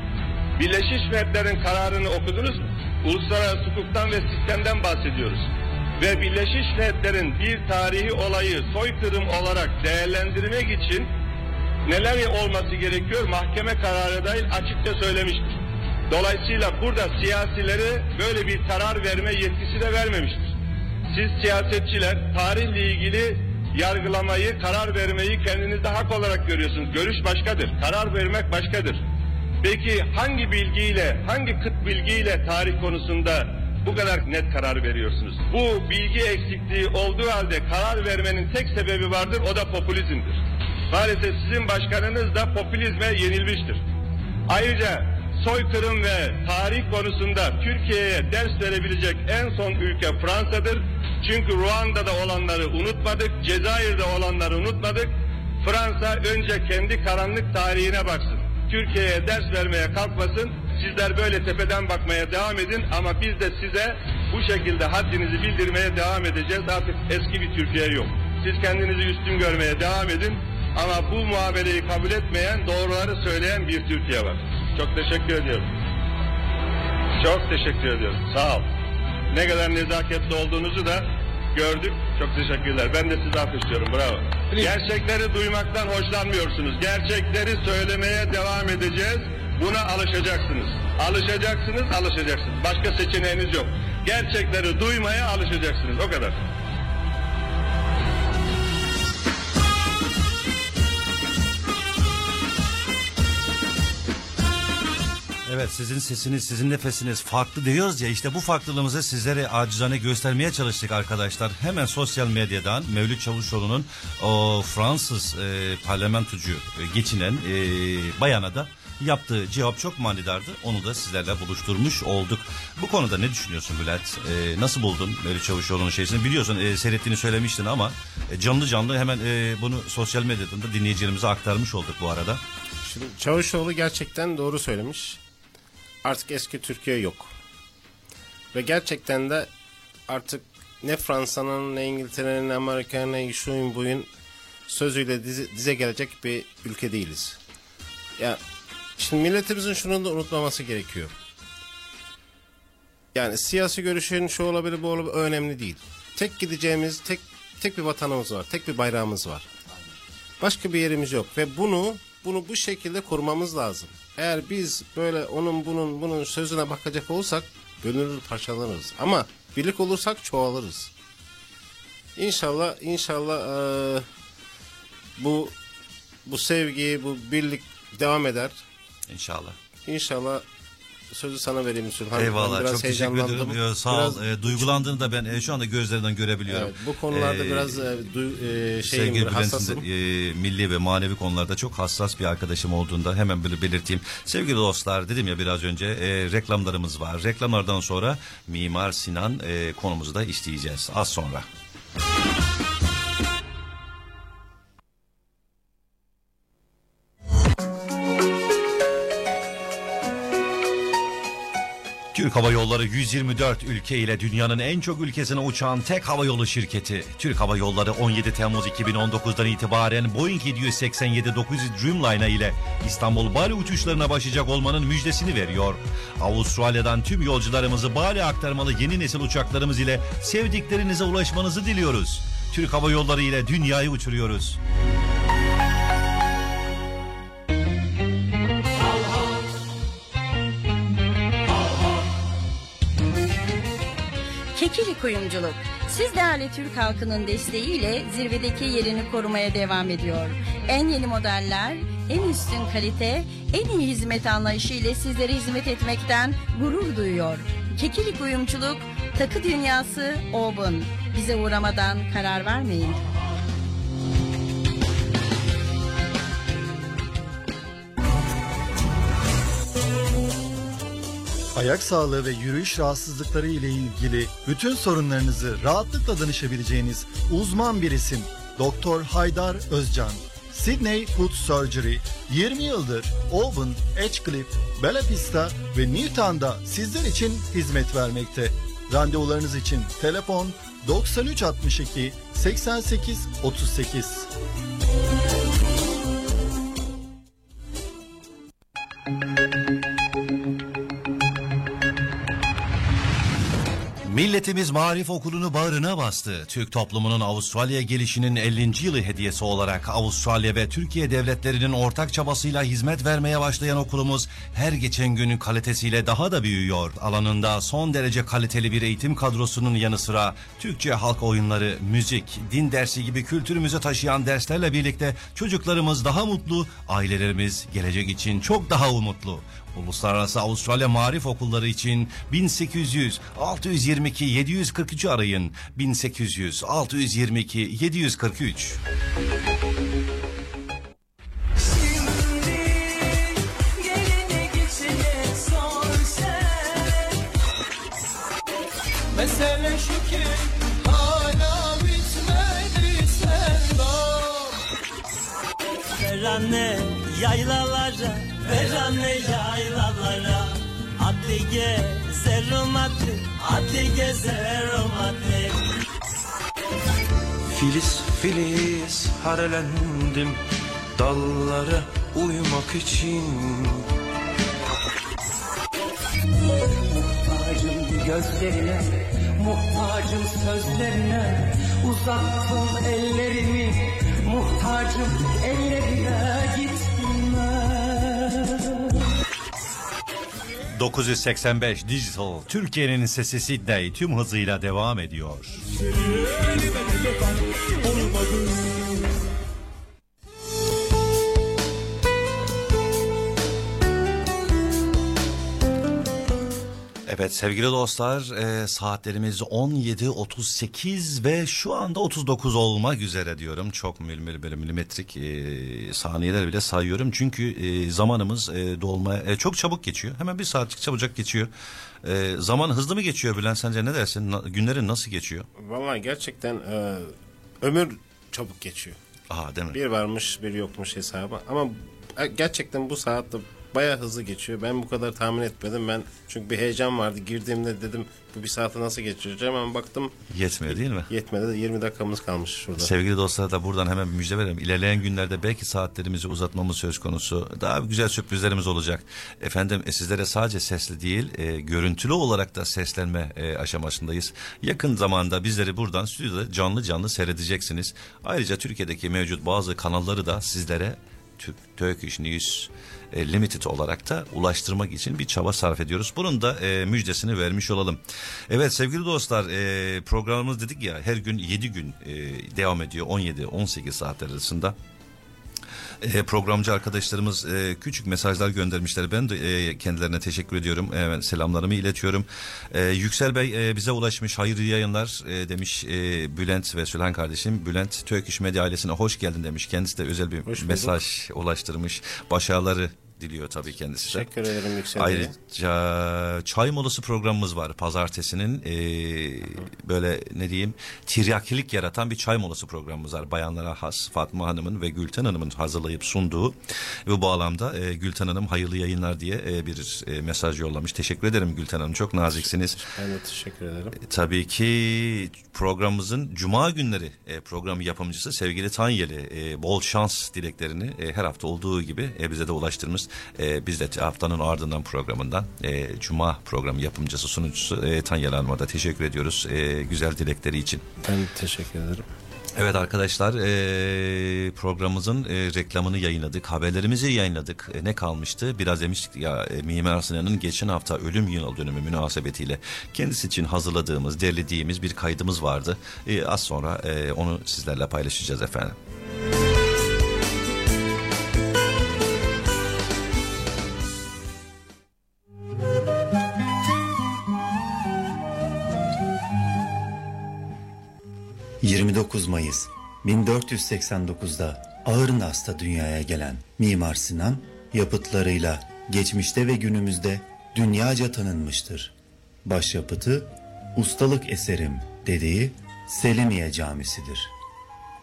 Birleşmiş Milletler'in kararını okudunuz mu? Uluslararası hukuktan ve sistemden bahsediyoruz. Ve Birleşmiş Milletler'in bir tarihi olayı soykırım olarak değerlendirmek için neler olması gerekiyor mahkeme kararı dahil açıkça söylemiştir. Dolayısıyla burada siyasilere böyle bir karar verme yetkisi de vermemiştir. Siz siyasetçiler tarihle ilgili yargılamayı, karar vermeyi kendinizde hak olarak görüyorsunuz. Görüş başkadır, karar vermek başkadır. Peki hangi bilgiyle, hangi kıt bilgiyle tarih konusunda bu kadar net karar veriyorsunuz? Bu bilgi eksikliği olduğu halde karar vermenin tek sebebi vardır, o da popülizmdir. Maalesef sizin başkanınız da popülizme yenilmiştir. Ayrıca soykırım ve tarih konusunda Türkiye'ye ders verebilecek en son ülke Fransa'dır. Çünkü Ruanda'da olanları unutmadık, Cezayir'de olanları unutmadık. Fransa önce kendi karanlık tarihine baksın. Türkiye'ye ders vermeye kalkmasın. Sizler böyle tepeden bakmaya devam edin ama biz de size bu şekilde haddinizi bildirmeye devam edeceğiz. Artık eski bir Türkiye yok. Siz kendinizi üstün görmeye devam edin ama bu muameleyi kabul etmeyen, doğruları söyleyen bir Türkiye var. Çok teşekkür ediyorum. Çok teşekkür ediyorum. Sağ ol. Ne kadar nezaketli olduğunuzu da gördük. Çok teşekkürler. Ben de sizi alkışlıyorum. Bravo. Gerçekleri duymaktan hoşlanmıyorsunuz. Gerçekleri söylemeye devam edeceğiz. Buna alışacaksınız. Alışacaksınız, alışacaksınız. Başka seçeneğiniz yok. Gerçekleri duymaya alışacaksınız. O kadar.
Evet sizin sesiniz, sizin nefesiniz farklı diyoruz ya işte bu farklılığımızı sizlere acizane göstermeye çalıştık arkadaşlar. Hemen sosyal medyadan Mevlüt Çavuşoğlu'nun o Fransız e, parlamentocu e, geçinen e, bayana da yaptığı cevap çok manidardı. Onu da sizlerle buluşturmuş olduk. Bu konuda ne düşünüyorsun Bülent? E, nasıl buldun Mevlüt Çavuşoğlu'nun şeysini? Biliyorsun e, seyrettiğini söylemiştin ama e, canlı canlı hemen e, bunu sosyal medyadan da dinleyicilerimize aktarmış olduk bu arada.
Şimdi Çavuşoğlu gerçekten doğru söylemiş. Artık eski Türkiye yok. Ve gerçekten de artık ne Fransa'nın ne İngiltere'nin ne Amerika'nın ne şuyun buyun sözüyle dize, dize gelecek bir ülke değiliz. Ya şimdi milletimizin şunu da unutmaması gerekiyor. Yani siyasi görüşün şu olabilir bu olabilir önemli değil. Tek gideceğimiz tek tek bir vatanımız var. Tek bir bayrağımız var. Başka bir yerimiz yok ve bunu bunu bu şekilde korumamız lazım. Eğer biz böyle onun bunun bunun sözüne bakacak olursak bölünür parçalanırız. Ama birlik olursak çoğalırız. İnşallah inşallah eee, bu bu sevgi bu birlik devam eder.
İnşallah.
İnşallah sözü sana vereyim Sülhan. Ben
Eyvallah
biraz
çok teşekkür ederim. Ee, sağ
Biraz-
ol. Ee, duygulandığını da ben e, şu anda gözlerinden görebiliyorum.
Evet, bu konularda
Ee,
biraz e, du, e, şeyim
Sevgili Bülent'in
hassasım.
de, e, milli ve manevi konularda çok hassas bir arkadaşım olduğunda hemen böyle belirteyim. Sevgili dostlar dedim ya biraz önce e, reklamlarımız var. Reklamlardan sonra Mimar Sinan e, konumuzu da işleyeceğiz az sonra. Türk Hava Yolları 124 ülke ile dünyanın en çok ülkesine uçan tek hava yolu şirketi. Türk Hava Yolları 17 Temmuz 2019'dan itibaren Boeing 787-900 Dreamliner ile İstanbul Bali uçuşlarına başlayacak olmanın müjdesini veriyor. Avustralya'dan tüm yolcularımızı Bali aktarmalı yeni nesil uçaklarımız ile sevdiklerinize ulaşmanızı diliyoruz. Türk Hava Yolları ile dünyayı uçuruyoruz.
Kekili Kuyumculuk. Siz değerli Türk halkının desteğiyle zirvedeki yerini korumaya devam ediyor. En yeni modeller, en üstün kalite, en iyi hizmet anlayışı ile sizlere hizmet etmekten gurur duyuyor. Kekili Kuyumculuk, takı dünyası Open. Bize uğramadan karar vermeyin.
Ayak sağlığı ve yürüyüş rahatsızlıkları ile ilgili bütün sorunlarınızı rahatlıkla danışabileceğiniz uzman bir isim Doktor Haydar Özcan. Sydney Foot Surgery 20 yıldır Oban, Edgecliff, Bella Vista ve Newtown'da sizler için hizmet vermekte. Randevularınız için telefon 9362 88 38.
Milletimiz Marif Okulu'nu bağrına bastı. Türk toplumunun Avustralya gelişinin 50. yılı hediyesi olarak Avustralya ve Türkiye devletlerinin ortak çabasıyla hizmet vermeye başlayan okulumuz her geçen günün kalitesiyle daha da büyüyor. Alanında son derece kaliteli bir eğitim kadrosunun yanı sıra Türkçe halk oyunları, müzik, din dersi gibi kültürümüzü taşıyan derslerle birlikte çocuklarımız daha mutlu, ailelerimiz gelecek için çok daha umutlu. Uluslararası Avustralya Marif Okulları için 1800 622 743 arayın. 1800 622 743.
Gelene geçene sor sen Mesele şu ki hala bitmedi sevdam
Ver anne yaylalara, ver anne yaylalara Hadi gezerim hadi, hadi gezerim hadi
Filiz filiz harelendim dallara uyumak için.
Muhtacım gözlerine Muhtacım sözlerine Uzattım ellerimi. Muhtacım ellerine gitme
985 Digital Türkiye'nin sesi Sydney tüm hızıyla devam ediyor. Evet sevgili dostlar e, saatlerimiz 17.38 ve şu anda 39 olmak üzere diyorum. Çok mil, mil, mil, milimetrik e, saniyeler bile sayıyorum. Çünkü e, zamanımız e, dolmaya e, çok çabuk geçiyor. Hemen bir saatlik çabucak geçiyor. E, zaman hızlı mı geçiyor Bülent sence ne dersin? Na- günlerin nasıl geçiyor?
Vallahi gerçekten e, ömür çabuk geçiyor.
Aa değil mi?
Bir varmış bir yokmuş hesabı ama e, gerçekten bu saatte baya hızlı geçiyor. Ben bu kadar tahmin etmedim. Ben çünkü bir heyecan vardı. Girdiğimde dedim bu bir saati nasıl geçireceğim ama baktım
Yetmiyor değil mi?
yetmedi de 20 dakikamız kalmış şurada.
Sevgili dostlar da buradan hemen bir müjde verelim. İlerleyen günlerde belki saatlerimizi uzatmamız söz konusu. Daha güzel sürprizlerimiz olacak. Efendim e, sizlere sadece sesli değil, e, görüntülü olarak da seslenme e, aşamasındayız. Yakın zamanda bizleri buradan stüdyoda canlı canlı seyredeceksiniz. Ayrıca Türkiye'deki mevcut bazı kanalları da sizlere Türk Turkish News e, Limited olarak da ulaştırmak için bir çaba sarf ediyoruz. Bunun da e, müjdesini vermiş olalım. Evet sevgili dostlar e, programımız dedik ya her gün 7 gün e, devam ediyor 17-18 saatler arasında. E, programcı arkadaşlarımız e, küçük mesajlar göndermişler. Ben de e, kendilerine teşekkür ediyorum. Evet, selamlarımı iletiyorum. E, Yüksel Bey e, bize ulaşmış. Hayırlı yayınlar e, demiş e, Bülent ve Sülhan kardeşim. Bülent Turkish Medya ailesine hoş geldin demiş. Kendisi de özel bir mesaj ulaştırmış. Başarıları diliyor tabii kendisi de.
Teşekkür ederim Yüksel.
Ayrıca çay molası programımız var pazartesinin e, böyle ne diyeyim tiryakilik yaratan bir çay molası programımız var. Bayanlara has Fatma Hanım'ın ve Gülten Hanım'ın hazırlayıp sunduğu ve bu bağlamda e, Gülten Hanım hayırlı yayınlar diye e, bir e, mesaj yollamış. Teşekkür ederim Gülten Hanım çok naziksiniz.
Ben de teşekkür ederim.
Tabii ki programımızın Cuma günleri e, program yapımcısı sevgili Tanyeli e, bol şans dileklerini e, her hafta olduğu gibi e, bize de ulaştırmış. E, biz de haftanın ardından programından e, Cuma programı yapımcısı sunucusu e, Tanyeli Hanım'a da teşekkür ediyoruz e, güzel dilekleri için.
Ben teşekkür ederim.
Evet arkadaşlar e, programımızın e, reklamını yayınladık, haberlerimizi yayınladık. E, ne kalmıştı? Biraz demiştik ya e, Mimar Sinan'ın geçen hafta ölüm yıl dönümü münasebetiyle kendisi için hazırladığımız, derlediğimiz bir kaydımız vardı. E, az sonra e, onu sizlerle paylaşacağız efendim.
Hı. 29 Mayıs 1489'da ağır hasta dünyaya gelen Mimar Sinan yapıtlarıyla geçmişte ve günümüzde dünyaca tanınmıştır. Başyapıtı ustalık eserim dediği Selimiye Camisi'dir.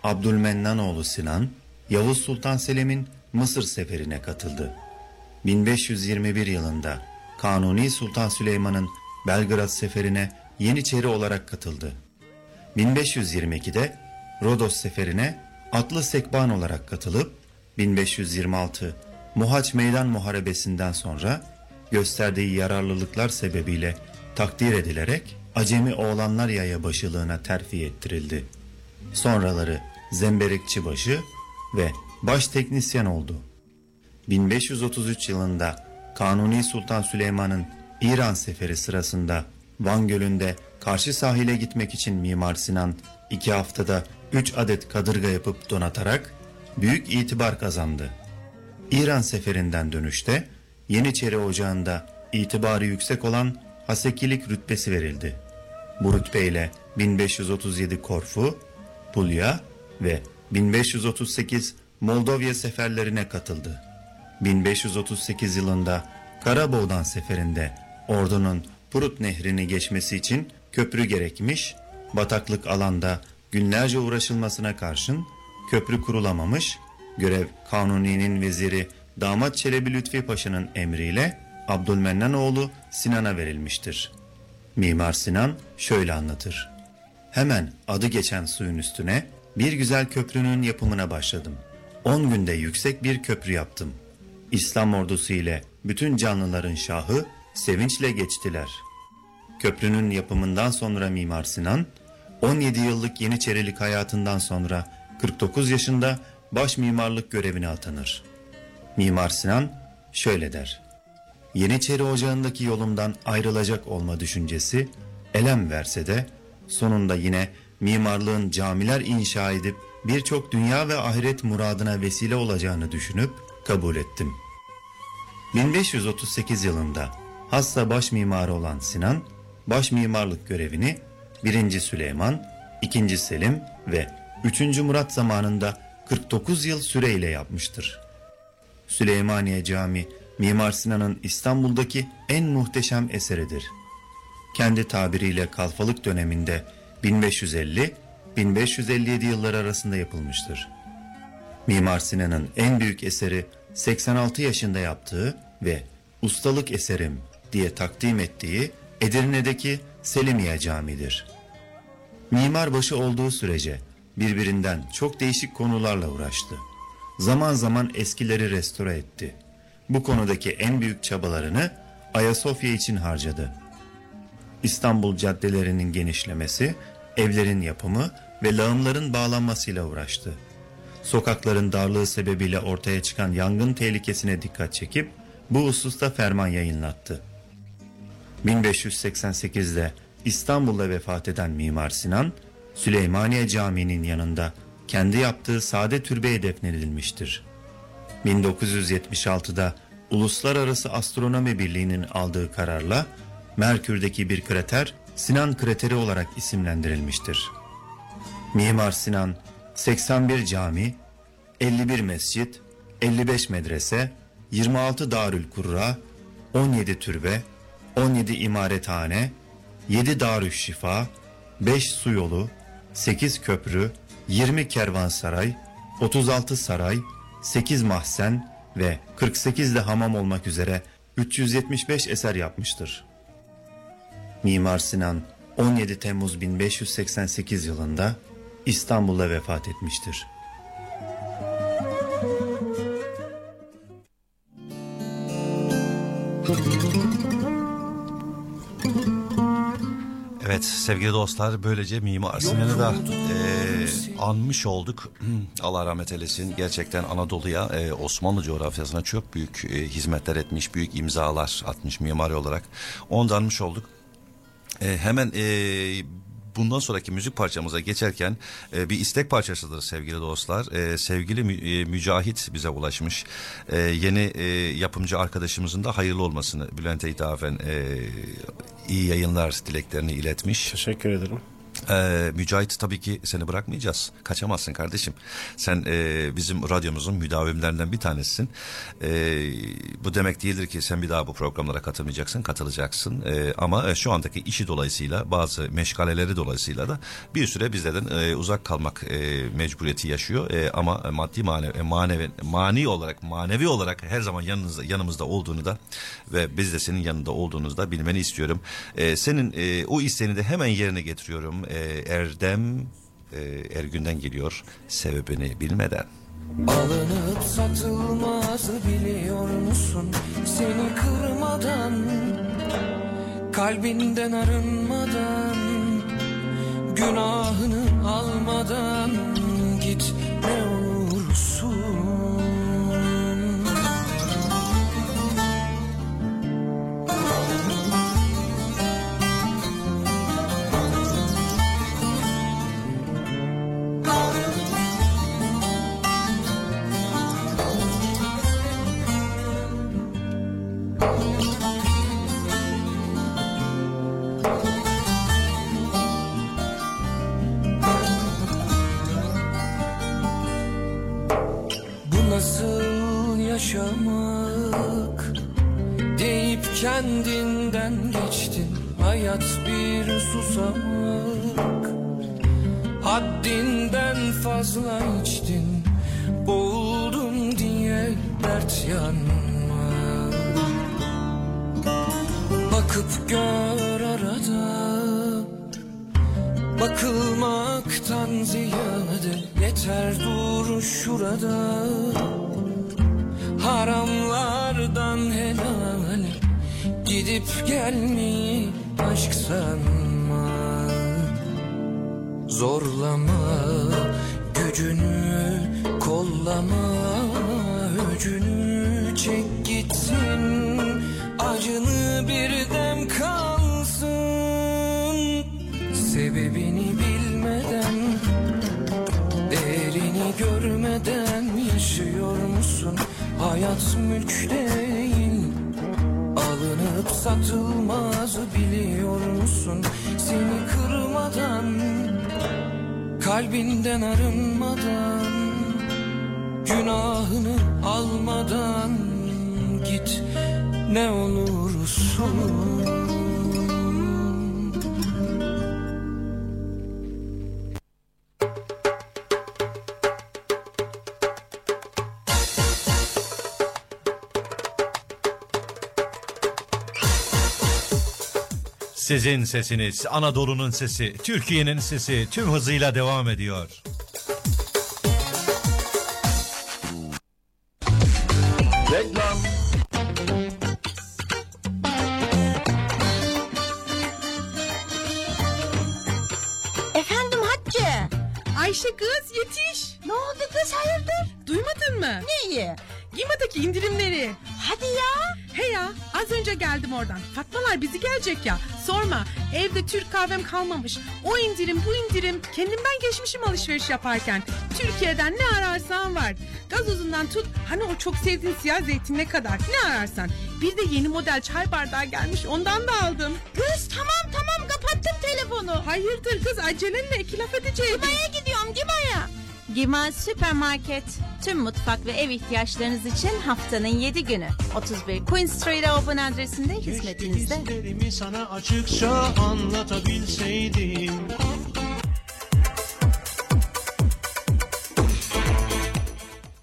Abdülmennanoğlu Sinan, Yavuz Sultan Selim'in Mısır seferine katıldı. 1521 yılında Kanuni Sultan Süleyman'ın Belgrad seferine Yeniçeri olarak katıldı. 1522'de Rodos seferine atlı sekban olarak katılıp 1526 Muhaç Meydan Muharebesi'nden sonra gösterdiği yararlılıklar sebebiyle takdir edilerek Acemi Oğlanlar Yaya başılığına terfi ettirildi. Sonraları Zemberikçibaşı ve baş teknisyen oldu. 1533 yılında Kanuni Sultan Süleyman'ın İran seferi sırasında Van Gölü'nde karşı sahile gitmek için Mimar Sinan iki haftada üç adet kadırga yapıp donatarak büyük itibar kazandı. İran seferinden dönüşte Yeniçeri Ocağı'nda itibarı yüksek olan Hasekilik rütbesi verildi. Bu rütbeyle 1537 Korfu, Pulya ve 1538 Moldovya seferlerine katıldı. 1538 yılında Karaboğdan seferinde ordunun Prut nehrini geçmesi için köprü gerekmiş, bataklık alanda günlerce uğraşılmasına karşın köprü kurulamamış, görev Kanuni'nin veziri damat Çelebi Lütfi Paşa'nın emriyle Abdülmennanoğlu Sinan'a verilmiştir. Mimar Sinan şöyle anlatır. Hemen adı geçen suyun üstüne bir güzel köprünün yapımına başladım. 10 günde yüksek bir köprü yaptım. İslam ordusu ile bütün canlıların şahı sevinçle geçtiler. Köprünün yapımından sonra Mimar Sinan, 17 yıllık Yeniçerilik hayatından sonra 49 yaşında baş mimarlık görevine atanır. Mimar Sinan şöyle der. Yeniçeri Ocağı'ndaki yolumdan ayrılacak olma düşüncesi elem verse de sonunda yine mimarlığın camiler inşa edip birçok dünya ve ahiret muradına vesile olacağını düşünüp kabul ettim. 1538 yılında hassa baş mimarı olan Sinan, baş mimarlık görevini 1. Süleyman, 2. Selim ve 3. Murat zamanında 49 yıl süreyle yapmıştır. Süleymaniye Camii, Mimar Sinan'ın İstanbul'daki en muhteşem eseridir. Kendi tabiriyle kalfalık döneminde 1550-1557 yılları arasında yapılmıştır. Mimar Sinan'ın en büyük eseri 86 yaşında yaptığı ve ustalık eserim diye takdim ettiği Edirne'deki Selimiye Camii'dir. Mimarbaşı olduğu sürece birbirinden çok değişik konularla uğraştı. Zaman zaman eskileri restore etti. Bu konudaki en büyük çabalarını Ayasofya için harcadı. İstanbul caddelerinin genişlemesi, evlerin yapımı ve lağımların bağlanmasıyla uğraştı. Sokakların darlığı sebebiyle ortaya çıkan yangın tehlikesine dikkat çekip bu hususta ferman yayınlattı. 1588'de İstanbul'da vefat eden Mimar Sinan, Süleymaniye Camii'nin yanında kendi yaptığı sade türbeye defnedilmiştir. 1976'da Uluslararası Astronomi Birliği'nin aldığı kararla Merkür'deki bir krater Sinan krateri olarak isimlendirilmiştir. Mimar Sinan 81 cami, 51 mescit, 55 medrese, 26 darül kurra, 17 türbe, 17 imarethane, 7 darüş şifa, 5 su yolu, 8 köprü, 20 kervansaray, 36 saray, 8 mahzen ve 48 de hamam olmak üzere 375 eser yapmıştır. Mimar Sinan 17 Temmuz 1588 yılında İstanbul'da vefat etmiştir.
Evet sevgili dostlar böylece Mimar Sinan'ı da e, anmış olduk. Allah rahmet eylesin. Gerçekten Anadolu'ya e, Osmanlı coğrafyasına çok büyük e, hizmetler etmiş, büyük imzalar atmış mimari olarak. Onu da anmış olduk. E, hemen e, bundan sonraki müzik parçamıza geçerken e, bir istek parçasıdır sevgili dostlar. E, sevgili e, Mücahit bize ulaşmış. E, yeni e, yapımcı arkadaşımızın da hayırlı olmasını Bülent'e ithafen e, iyi yayınlar dileklerini iletmiş.
Teşekkür ederim.
Ee, Mücahit tabii ki seni bırakmayacağız. Kaçamazsın kardeşim. Sen e, bizim radyomuzun müdavimlerinden bir tanesisin. E, bu demek değildir ki sen bir daha bu programlara katılmayacaksın. Katılacaksın. E, ama e, şu andaki işi dolayısıyla bazı meşgaleleri dolayısıyla da bir süre bizlerden e, uzak kalmak e, mecburiyeti yaşıyor. E, ama maddi manevi, manevi, mani olarak manevi olarak her zaman yanınızda, yanımızda olduğunu da ve biz de senin yanında olduğunuzu da bilmeni istiyorum. E, senin e, o isteğini de hemen yerine getiriyorum. E, Erdem e, Ergün'den geliyor sebebini bilmeden.
Alınıp satılmaz biliyor musun Seni kırmadan Kalbinden arınmadan Günahını almadan yaşamak. Deyip kendinden geçtin Hayat bir susamak. Haddinden fazla içtin Boğuldum diye dert yanma Bakıp gör arada Bakılmaktan ziyade yeter dur şurada Haramlardan helal gidip gelmeyi aşk sanma. Zorlama gücünü kollama öcünü çek gitsin acını hayat mülk değil alınıp satılmaz biliyor musun? Seni kırmadan kalbinden arınmadan günahını almadan git. Ne olursun
Sizin sesiniz, Anadolu'nun sesi, Türkiye'nin sesi tüm hızıyla devam ediyor.
Reklam.
Efendim Hatice.
Ayşe kız yetiş.
Ne oldu kız hayırdır?
Duymadın mı?
Neyi?
Gima'daki indirimleri.
Hadi ya.
Az önce geldim oradan. Fatmalar bizi gelecek ya. Sorma evde Türk kahvem kalmamış. O indirim bu indirim. Kendimden geçmişim alışveriş yaparken. Türkiye'den ne ararsan var. Gazozundan tut hani o çok sevdiğin siyah zeytinine kadar ne ararsan. Bir de yeni model çay bardağı gelmiş ondan da aldım.
Kız tamam tamam kapattım telefonu.
Hayırdır kız acelenle iki laf edeceğim.
Gima'ya gidiyorum Gima'ya. Gima Süpermarket. Tüm mutfak ve ev ihtiyaçlarınız için haftanın 7 günü. 31 Queen Street Open adresinde hizmetinizde.
Hislerimi sana açıkça anlatabilseydim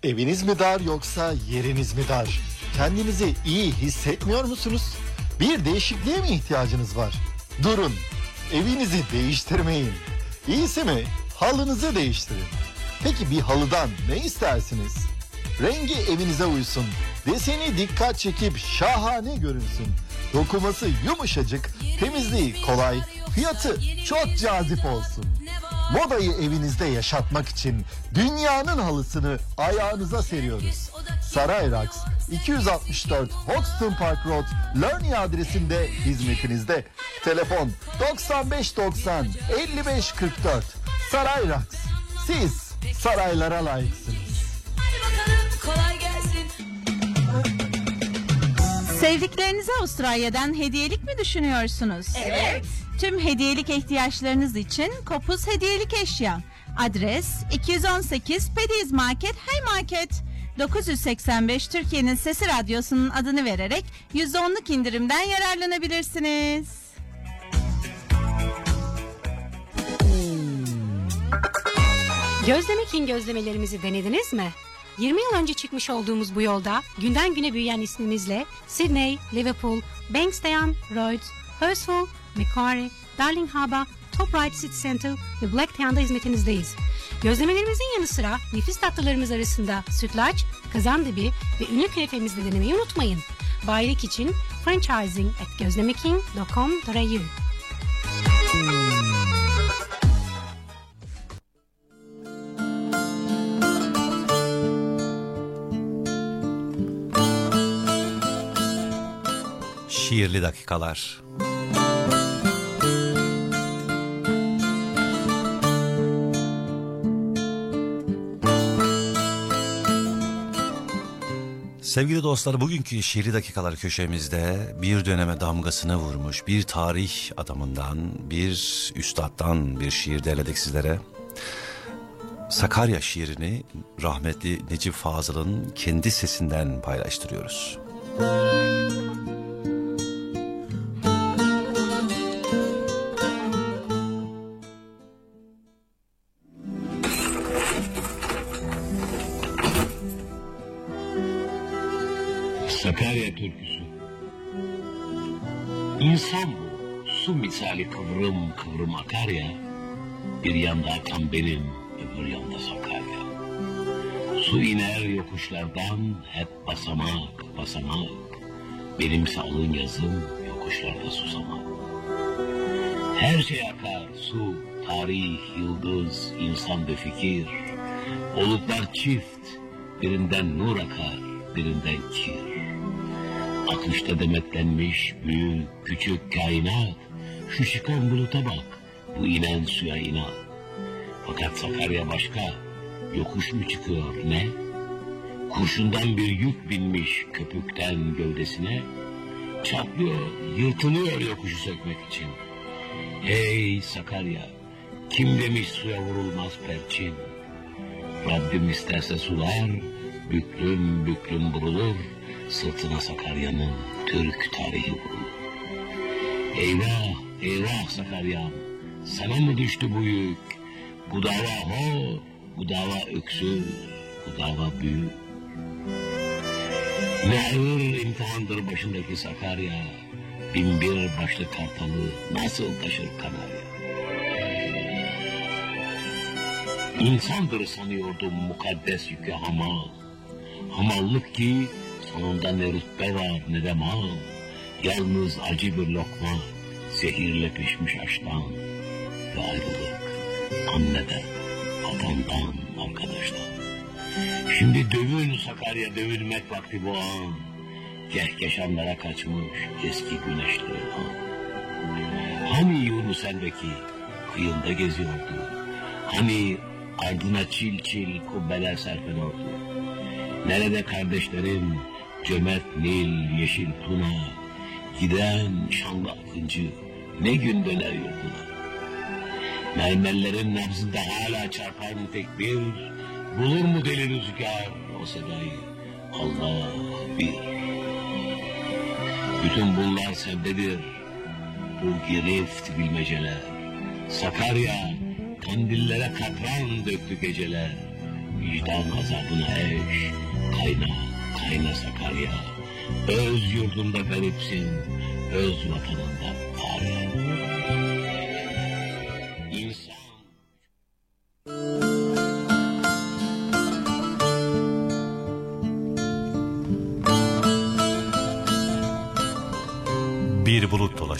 Eviniz mi dar yoksa yeriniz mi dar? Kendinizi iyi hissetmiyor musunuz? Bir değişikliğe mi ihtiyacınız var? Durun, evinizi değiştirmeyin. İyisi mi? Halınızı değiştirin. Peki bir halıdan ne istersiniz? Rengi evinize uysun. Deseni dikkat çekip şahane görünsün. Dokuması yumuşacık, temizliği kolay, fiyatı çok cazip olsun. Modayı evinizde yaşatmak için dünyanın halısını ayağınıza seriyoruz. Saray Raks 264 Hoxton Park Road, Learning adresinde hizmetinizde. Telefon 9590 5544. Saray Raks. Siz saraylara layıksınız.
Kolay gelsin.
Sevdiklerinize Avustralya'dan hediyelik mi düşünüyorsunuz?
Evet.
Tüm hediyelik ihtiyaçlarınız için Kopuz Hediyelik Eşya. Adres 218 Pediz Market Hey Market. 985 Türkiye'nin Sesi Radyosu'nun adını vererek %10'luk indirimden yararlanabilirsiniz.
Gözleme King gözlemelerimizi denediniz mi? 20 yıl önce çıkmış olduğumuz bu yolda günden güne büyüyen ismimizle Sydney, Liverpool, Bankstown, Rhodes, Hurstville, Macquarie, Darling Harbour, Top Right City Centre ve Blacktown'da hizmetinizdeyiz. Gözlemelerimizin yanı sıra nefis tatlılarımız arasında sütlaç, kazandibi ve ünlü künefemizi de denemeyi unutmayın. Bayilik için franchising at gözlemeking.com.au
Şiirli dakikalar.
Sevgili dostlar bugünkü şiiri dakikalar köşemizde bir döneme damgasını vurmuş bir tarih adamından bir üstattan bir şiir derledik sizlere. Sakarya şiirini rahmetli Necip Fazıl'ın kendi sesinden paylaştırıyoruz.
Sakarya su misali kıvrım kıvrım akar ya. Bir yanda akan benim, öbür yanda Sakarya. Su iner yokuşlardan hep basamak basamak. Benimse alın yazım yokuşlarda susamak. Her şey akar, su, tarih, yıldız, insan ve fikir. Oluklar çift, birinden nur akar, birinden kir. Akışta demetlenmiş büyük küçük kainat. Şu çıkan buluta bak, bu inen suya inat. Fakat Sakarya başka, yokuş mu çıkıyor ne? Kurşundan bir yük binmiş köpükten gövdesine. Çatlıyor, yırtınıyor yokuşu sökmek için. Hey Sakarya, kim demiş suya vurulmaz perçin? Rabbim isterse sular, büklüm büklüm vurulur, sırtına Sakarya'nın Türk tarihi vurulur. Eyvah, eyvah Sakarya'm, sana mı düştü bu yük? Bu dava ho, bu dava öksüz, bu dava büyük. Ne ağır imtihandır başındaki Sakarya, Bin bir başlı kartalı nasıl taşır kanarya? İnsandır sanıyordum mukaddes yükü hamal. Hamallık ki sonunda ne rütbe var ne de mal. Yalnız acı bir lokma, zehirle pişmiş aştan. Ve ayrılık anneden, vatandan, arkadaştan. Şimdi dövül Sakarya dövülmek vakti bu an. Kehkeşanlara kaçmış eski güneşli an. Hani Yunus Emre'ki kıyında geziyordu. Hani ardına çil çil kubbeler serpiliyordu. Nerede kardeşlerim cömert Nil, yeşil Tuna, giden şanlı akıncı ne gün döner yurduna. Mermerlerin nabzında hala çarpan tekbir, bulur mu deli rüzgar o sedayı? Allah bir. Bütün bunlar sebdedir, bu girift bilmeceler. Sakarya, kandillere katran döktü geceler. Vicdan azabına eş, kayna, kayna Sakarya. Öz yurdunda garipsin, öz vatanında fare.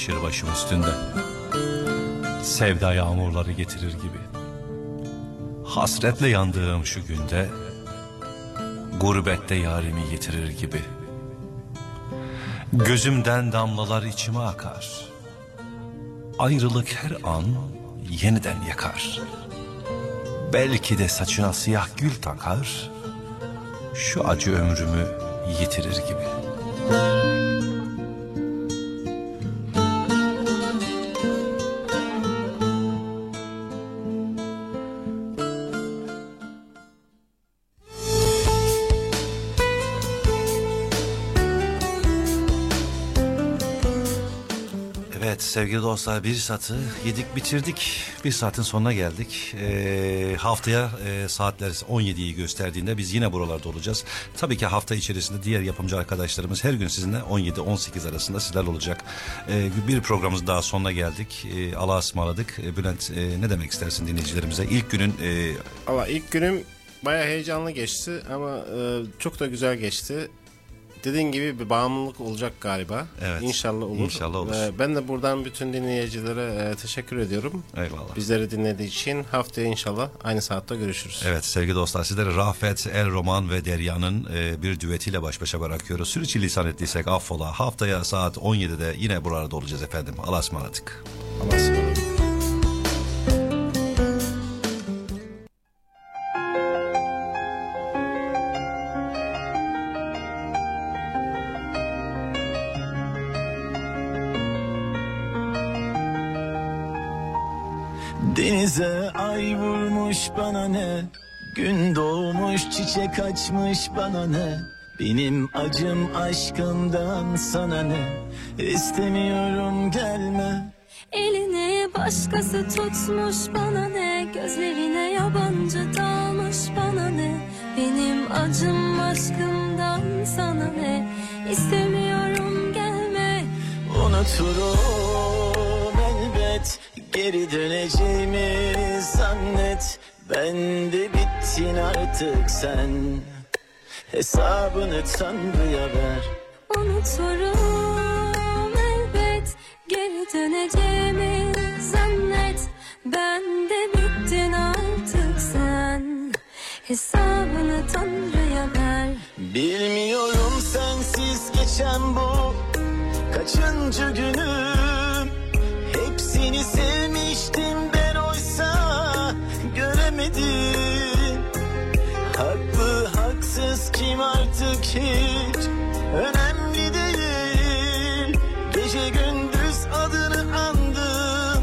Dolaşır başım üstünde. Sevda yağmurları getirir gibi. Hasretle yandığım şu günde gurbette yarimi yitirir gibi. Gözümden damlalar içime akar. Ayrılık her an yeniden yakar. Belki de saçına siyah gül takar. Şu acı ömrümü yitirir gibi.
Sevgili dostlar bir saatı yedik bitirdik. Bir saatin sonuna geldik. Ee, haftaya e, saatler 17'yi gösterdiğinde biz yine buralarda olacağız. Tabii ki hafta içerisinde diğer yapımcı arkadaşlarımız her gün sizinle 17-18 arasında sizler olacak. Ee, bir programımız daha sonuna geldik. Ee, Allah'a ısmarladık. Ee, Bülent e, ne demek istersin dinleyicilerimize? İlk günün e,
Valla ilk günüm baya heyecanlı geçti ama e, çok da güzel geçti. Dediğin gibi bir bağımlılık olacak galiba.
Evet.
İnşallah olur.
İnşallah olur.
Ve ben de buradan bütün dinleyicilere e, teşekkür ediyorum.
Eyvallah.
Bizleri dinlediği için haftaya inşallah aynı saatte görüşürüz.
Evet sevgili dostlar sizleri Rafet, El Roman ve Derya'nın e, bir düetiyle baş başa bırakıyoruz. Sürçülisan ettiysek affola. Haftaya saat 17'de yine burada olacağız efendim. Allah'a ısmarladık.
Allah'a ısmarladık.
Bana ne? Gün doğmuş çiçek açmış bana ne? Benim acım aşkımdan sana ne? İstemiyorum gelme.
Elini başkası tutmuş bana ne? Gözlerine yabancı dalmış bana ne? Benim acım aşkımdan sana ne? İstemiyorum gelme.
Unuturum elbet Geri döneceğimi zannet Ben de bittin artık sen. Hesabını Tanrı'ya ver.
Unuturum elbet. Geri döneceğimi zannet. Ben de bittin artık sen. Hesabını Tanrı'ya ver.
Bilmiyorum sensiz geçen bu Kaçıncı günüm. Hepsini sevmiştim ben kim artık hiç Önemli değil. Gece gündüz adını andım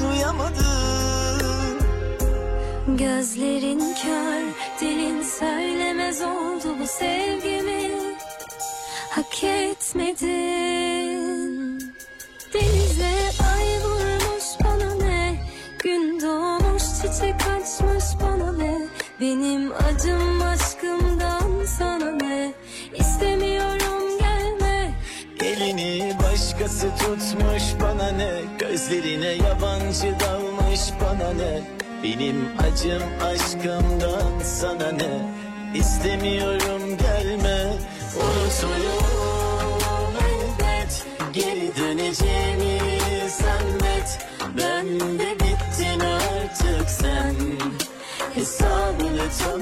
Duyamadım
Gözlerin kör, dilin söylemez oldu bu sevgimi. Hak etmedin. Denize ay vurmuş bana ne? Gün doğmuş çiçek açmış bana ne? Benim acım aşkımdan sana ne? İstemiyorum gelme.
Elini başkası unutmuş bana ne? Gözlerine yabancı dalmış bana ne? Benim acım aşkımdan sana ne? İstemiyorum gelme. Unuturum elbet. Geri döneceğimi zannet. Ben de bittin artık sen. Hesabını tam